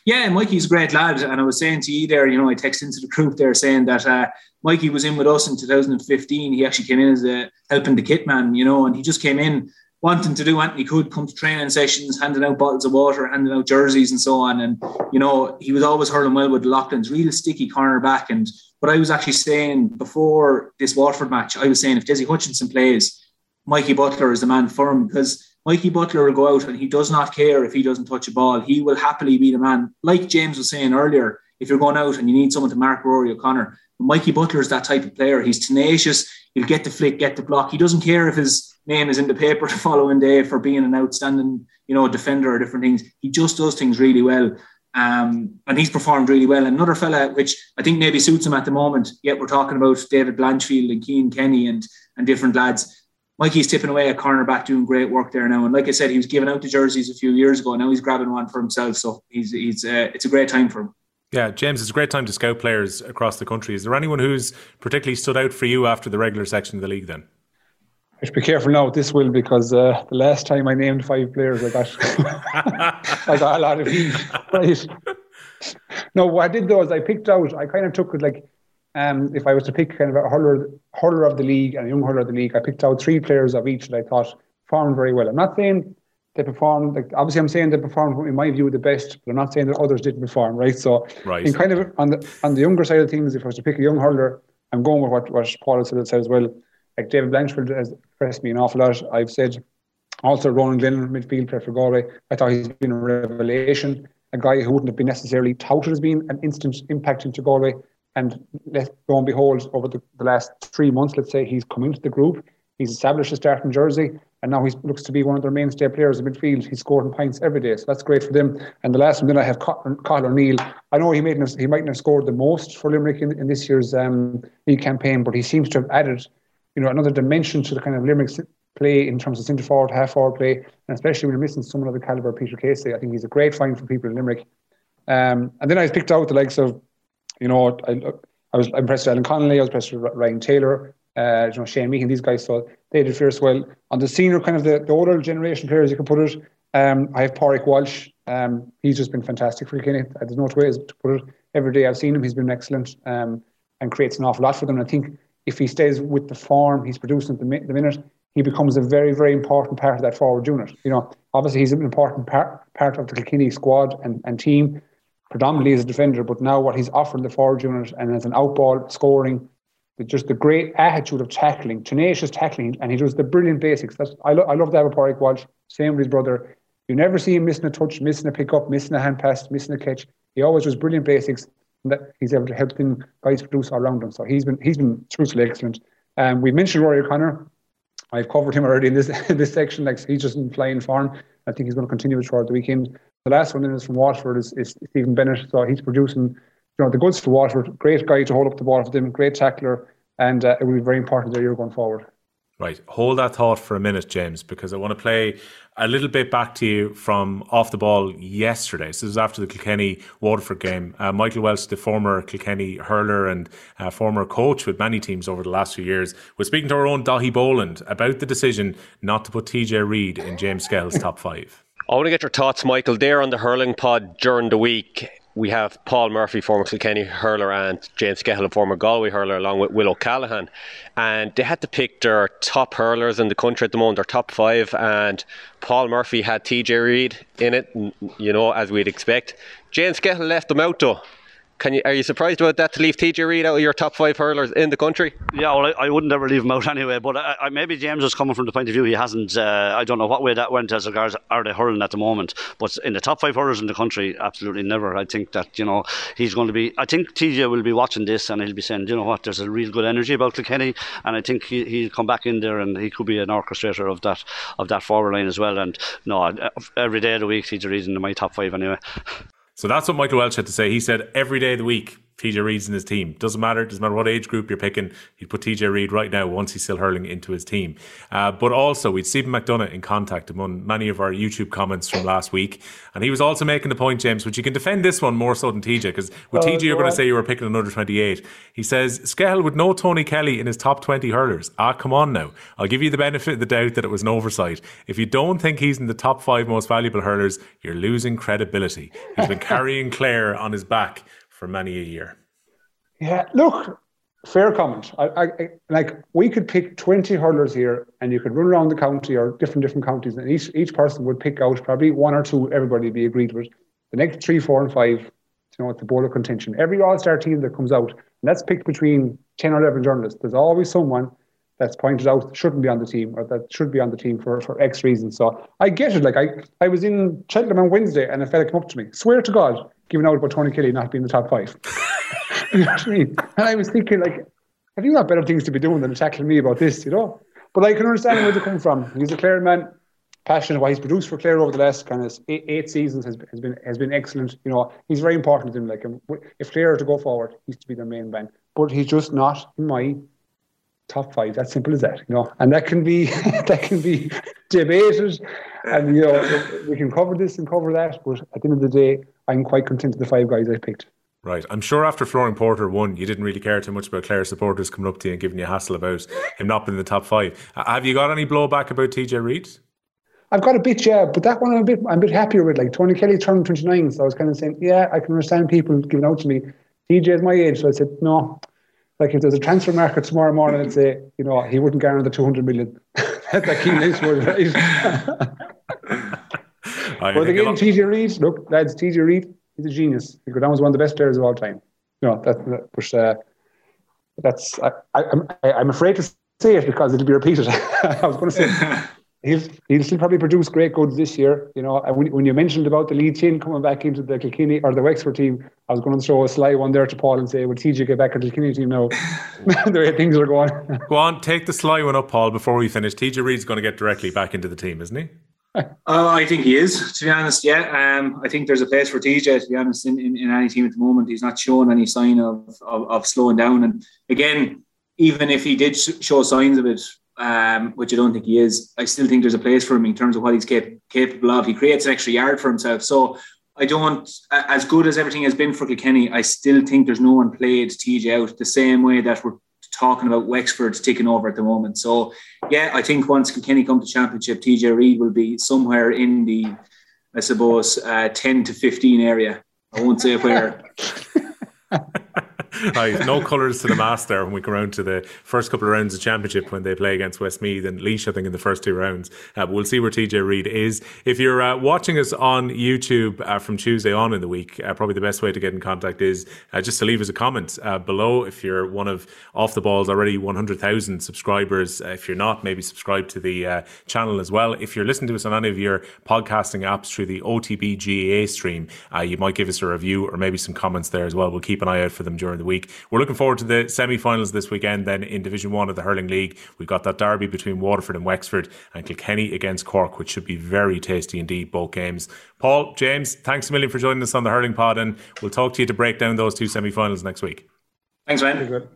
Yeah, Mikey's a great lad. And I was saying to you there, you know, I texted into the group there saying that uh, Mikey was in with us in 2015. He actually came in as a helping the kit man, you know, and he just came in wanting to do anything he could, come to training sessions, handing out bottles of water, handing out jerseys and so on. And, you know, he was always hurling well with Loughlin's, real sticky corner back. And what I was actually saying before this Waterford match, I was saying if Dessie Hutchinson plays, Mikey Butler is the man for him because Mikey Butler will go out and he does not care if he doesn't touch a ball. He will happily be the man. Like James was saying earlier, if you're going out and you need someone to mark Rory O'Connor, Mikey Butler is that type of player. He's tenacious. He'll get the flick, get the block. He doesn't care if his name is in the paper the following day for being an outstanding, you know, defender or different things. He just does things really well. Um, and he's performed really well. Another fella, which I think maybe suits him at the moment, yet we're talking about David Blanchfield and Cian Kenny and and different lads. Mikey's tipping away at cornerback, doing great work there now. And like I said, he was giving out the jerseys a few years ago. Now he's grabbing one for himself. So he's he's uh, it's a great time for him. Yeah, James, it's a great time to scout players across the country. Is there anyone who's particularly stood out for you after the regular section of the league? Then I should be careful now with this, Will, because uh, the last time I named five players, I got I got a lot of heat. Right. No, what I did though is I picked out. I kind of took it like um, if I was to pick kind of a hurler, hurler of the league and a young hurler of the league, I picked out three players of each that I thought performed very well. I'm not saying they performed, like, obviously, I'm saying they performed, in my view, the best, but I'm not saying that others didn't perform, right? So, right. in kind of on the on the younger side of things, if I was to pick a young hurler, I'm going with what, what Paul said, said as well. Like David Blanchfield has impressed me an awful lot. I've said also Ronan Glennon, midfield player for Galway. I thought he's been a revelation, a guy who wouldn't have been necessarily touted as being an instant impact into Galway. And let lo and behold, over the, the last three months, let's say, he's come into the group. He's established a starting jersey, and now he looks to be one of their mainstay players in midfield. He's scoring points every day, so that's great for them. And the last one, then I have Cathal O'Neill. I know he made he might not have scored the most for Limerick in, in this year's um, league campaign, but he seems to have added, you know, another dimension to the kind of Limerick play in terms of centre forward, half forward play, and especially when you're missing someone of the caliber of Peter Casey. I think he's a great find for people in Limerick. Um, and then I picked out the likes of you know, I, I was impressed with Alan Connolly, I was impressed with Ryan Taylor, uh, you know, Shane Meehan, these guys. So they did fierce well. On the senior, kind of the, the older generation players, you can put it. Um, I have Pádraig Walsh. Um, he's just been fantastic for Kilkenny. There's no ways to put it. Every day I've seen him, he's been excellent um, and creates an awful lot for them. I think if he stays with the form he's producing the, the minute, he becomes a very, very important part of that forward unit. You know, obviously he's an important part, part of the Kilkenny squad and, and team, predominantly as a defender, but now what he's offering the forward unit and as an outball scoring, just the great attitude of tackling, tenacious tackling, and he does the brilliant basics. That's I, lo- I love with Pádraig Walsh. Same with his brother. You never see him missing a touch, missing a pick up, missing a hand pass, missing a catch. He always does brilliant basics that he's able to help them guys produce all around him. So he's been he's been truthfully excellent. Um, we mentioned Rory O'Connor. I've covered him already in this in this section. Like he's just in flying form. I think he's going to continue throughout the weekend. The last one in is from Waterford is, is Stephen Bennett. So he's producing you know the goods for Waterford. Great guy to hold up the ball for them. Great tackler, and uh, it will be very important their year going forward. Right. Hold that thought for a minute, James, because I want to play a little bit back to you from off the ball yesterday. So this is after the Kilkenny Waterford game. Uh, Michael Welch, the former Kilkenny hurler and uh, former coach with many teams over the last few years, was speaking to our own Dahi Boland about the decision not to put TJ Reid in James Skehill's top five. I want to get your thoughts, Michael, there on the hurling pod during the week we have Paul Murphy, former Kilkenny hurler, and James Skehill, former Galway hurler, along with Will O'Callaghan. And they had to pick their top hurlers in the country at the moment, their top five. And Paul Murphy had TJ Reid in it, you know, as we'd expect. James Skehill left them out though. Can you, are you surprised about that to leave TJ Reid out of your top five hurlers in the country? Yeah, well, I, I wouldn't ever leave him out anyway. But I, I, maybe James is coming from the point of view he hasn't. Uh, I don't know what way that went as regards are they hurling at the moment. But in the top five hurlers in the country, absolutely never. I think that you know he's going to be. I think TJ will be watching this and he'll be saying, you know what, there's a real good energy about Kilkenny, and I think he, he'll come back in there and he could be an orchestrator of that of that forward line as well. And no, every day of the week, TJ Reid's in my top five anyway. So that's what Michael Welch had to say. He said every day of the week, TJ Reid's in his team. Doesn't matter. Doesn't matter what age group you're picking. He'd put TJ Reid right now once he's still hurling into his team. Uh, but also, we'd Stephen McDonough in contact among many of our YouTube comments from last week. And he was also making the point, James, which you can defend this one more so than TJ, because with oh, TJ, you're going to say you were picking another 28. He says, Skehill with no Tony Kelly in his top 20 hurlers. Ah, come on now. I'll give you the benefit of the doubt that it was an oversight. If you don't think he's in the top five most valuable hurlers, you're losing credibility. He's been carrying Clare on his back for many a year. Yeah, look, fair comment. I, I, like we could pick 20 hurlers here and you could run around the county or different different counties and each each person would pick out probably one or two everybody would be agreed with. The next three, four and five, you know, it's the bowl of contention. Every all-star team that comes out, and that's picked between 10 or 11 journalists. There's always someone that's pointed out that shouldn't be on the team or that should be on the team for, for X reasons. So I get it. Like I, I was in Cheltenham on Wednesday and a fella came up to me, swear to God, giving out about Tony Kelly not being in the top five. you know what I mean? And I was thinking, like, have you got better things to be doing than tackling me about this, you know? But I can understand where they come from. He's a Clare man, passionate. What he's produced for Clare over the last kind of eight, seasons has, has been has been excellent. You know, he's very important to them. Like, if Clare are to go forward, he's to be their main man. But he's just not in my top five. That's simple as that, you know. And that can be that can be debated, and you know we can cover this and cover that. But at the end of the day, I'm quite content with the five guys I picked. Right. I'm sure after Flooring Porter won, you didn't really care too much about Clare supporters coming up to you and giving you a hassle about him not being in the top five. Have you got any blowback about TJ Reid? I've got a bit, yeah, but that one I'm a bit, I'm a bit happier with. Like Tony Kelly turned 29, so I was kind of saying, yeah, I can understand people giving out to me. TJ is my age, so I said, no. Like if there's a transfer market tomorrow morning, I'd say, you know, he wouldn't guarantee the 200 million. that Keane Lynchwood, right? but again, TJ Reid, look, lads, TJ Reid, he's a genius. He down as one of the best players of all time. You know, that, that but, uh, that's I, I, I'm I'm afraid to say it because it'll be repeated. I was going to say he'll he'll still probably produce great goods this year. You know, and when, when you mentioned about the lead team coming back into the Kilkenny or the Wexford team, I was going to throw a sly one there to Paul and say, "Would TJ get back into the Kilkenny team now?" the way things are going. Go on, take the sly one up, Paul. Before we finish, TJ Reid's going to get directly back into the team, isn't he? Uh, I think he is, to be honest. Yeah, um, I think there's a place for TJ, to be honest, in, in, in, any team at the moment. He's not showing any sign of, of, of slowing down. And again, even if he did sh- show signs of it, um, which I don't think he is, I still think there's a place for him in terms of what he's cap- capable of. He creates an extra yard for himself. So I don't, as good as everything has been for Kilkenny, I still think there's no one played TJ out the same way that we're talking about Wexford taking over at the moment. So yeah, I think once Kilkenny come to championship, TJ Reid will be somewhere in the, I suppose, uh, ten to fifteen area. I won't say where. right, no colours to the mast there when we go around to the first couple of rounds of championship when they play against Westmeath and Laois, I think, in the first two rounds. Uh, we'll see where TJ Reid is. If you're uh, watching us on YouTube uh, from Tuesday on in the week, uh, probably the best way to get in contact is uh, just to leave us a comment uh, below. If you're one of Off the Ball's already 100,000 subscribers, if you're not, maybe subscribe to the channel as well. If you're listening to us on any of your podcasting apps through the OTB GAA stream, you might give us a review or maybe some comments there as well. We'll keep an eye out for them during the week. We're looking forward to the semi finals this weekend, then in Division 1 of the Hurling League. We've got that derby between Waterford and Wexford and Kilkenny against Cork, which should be very tasty indeed, both games. Paul, James, thanks a million for joining us on the Hurling Pod, and we'll talk to you to break down those two semi finals next week. Thanks, man.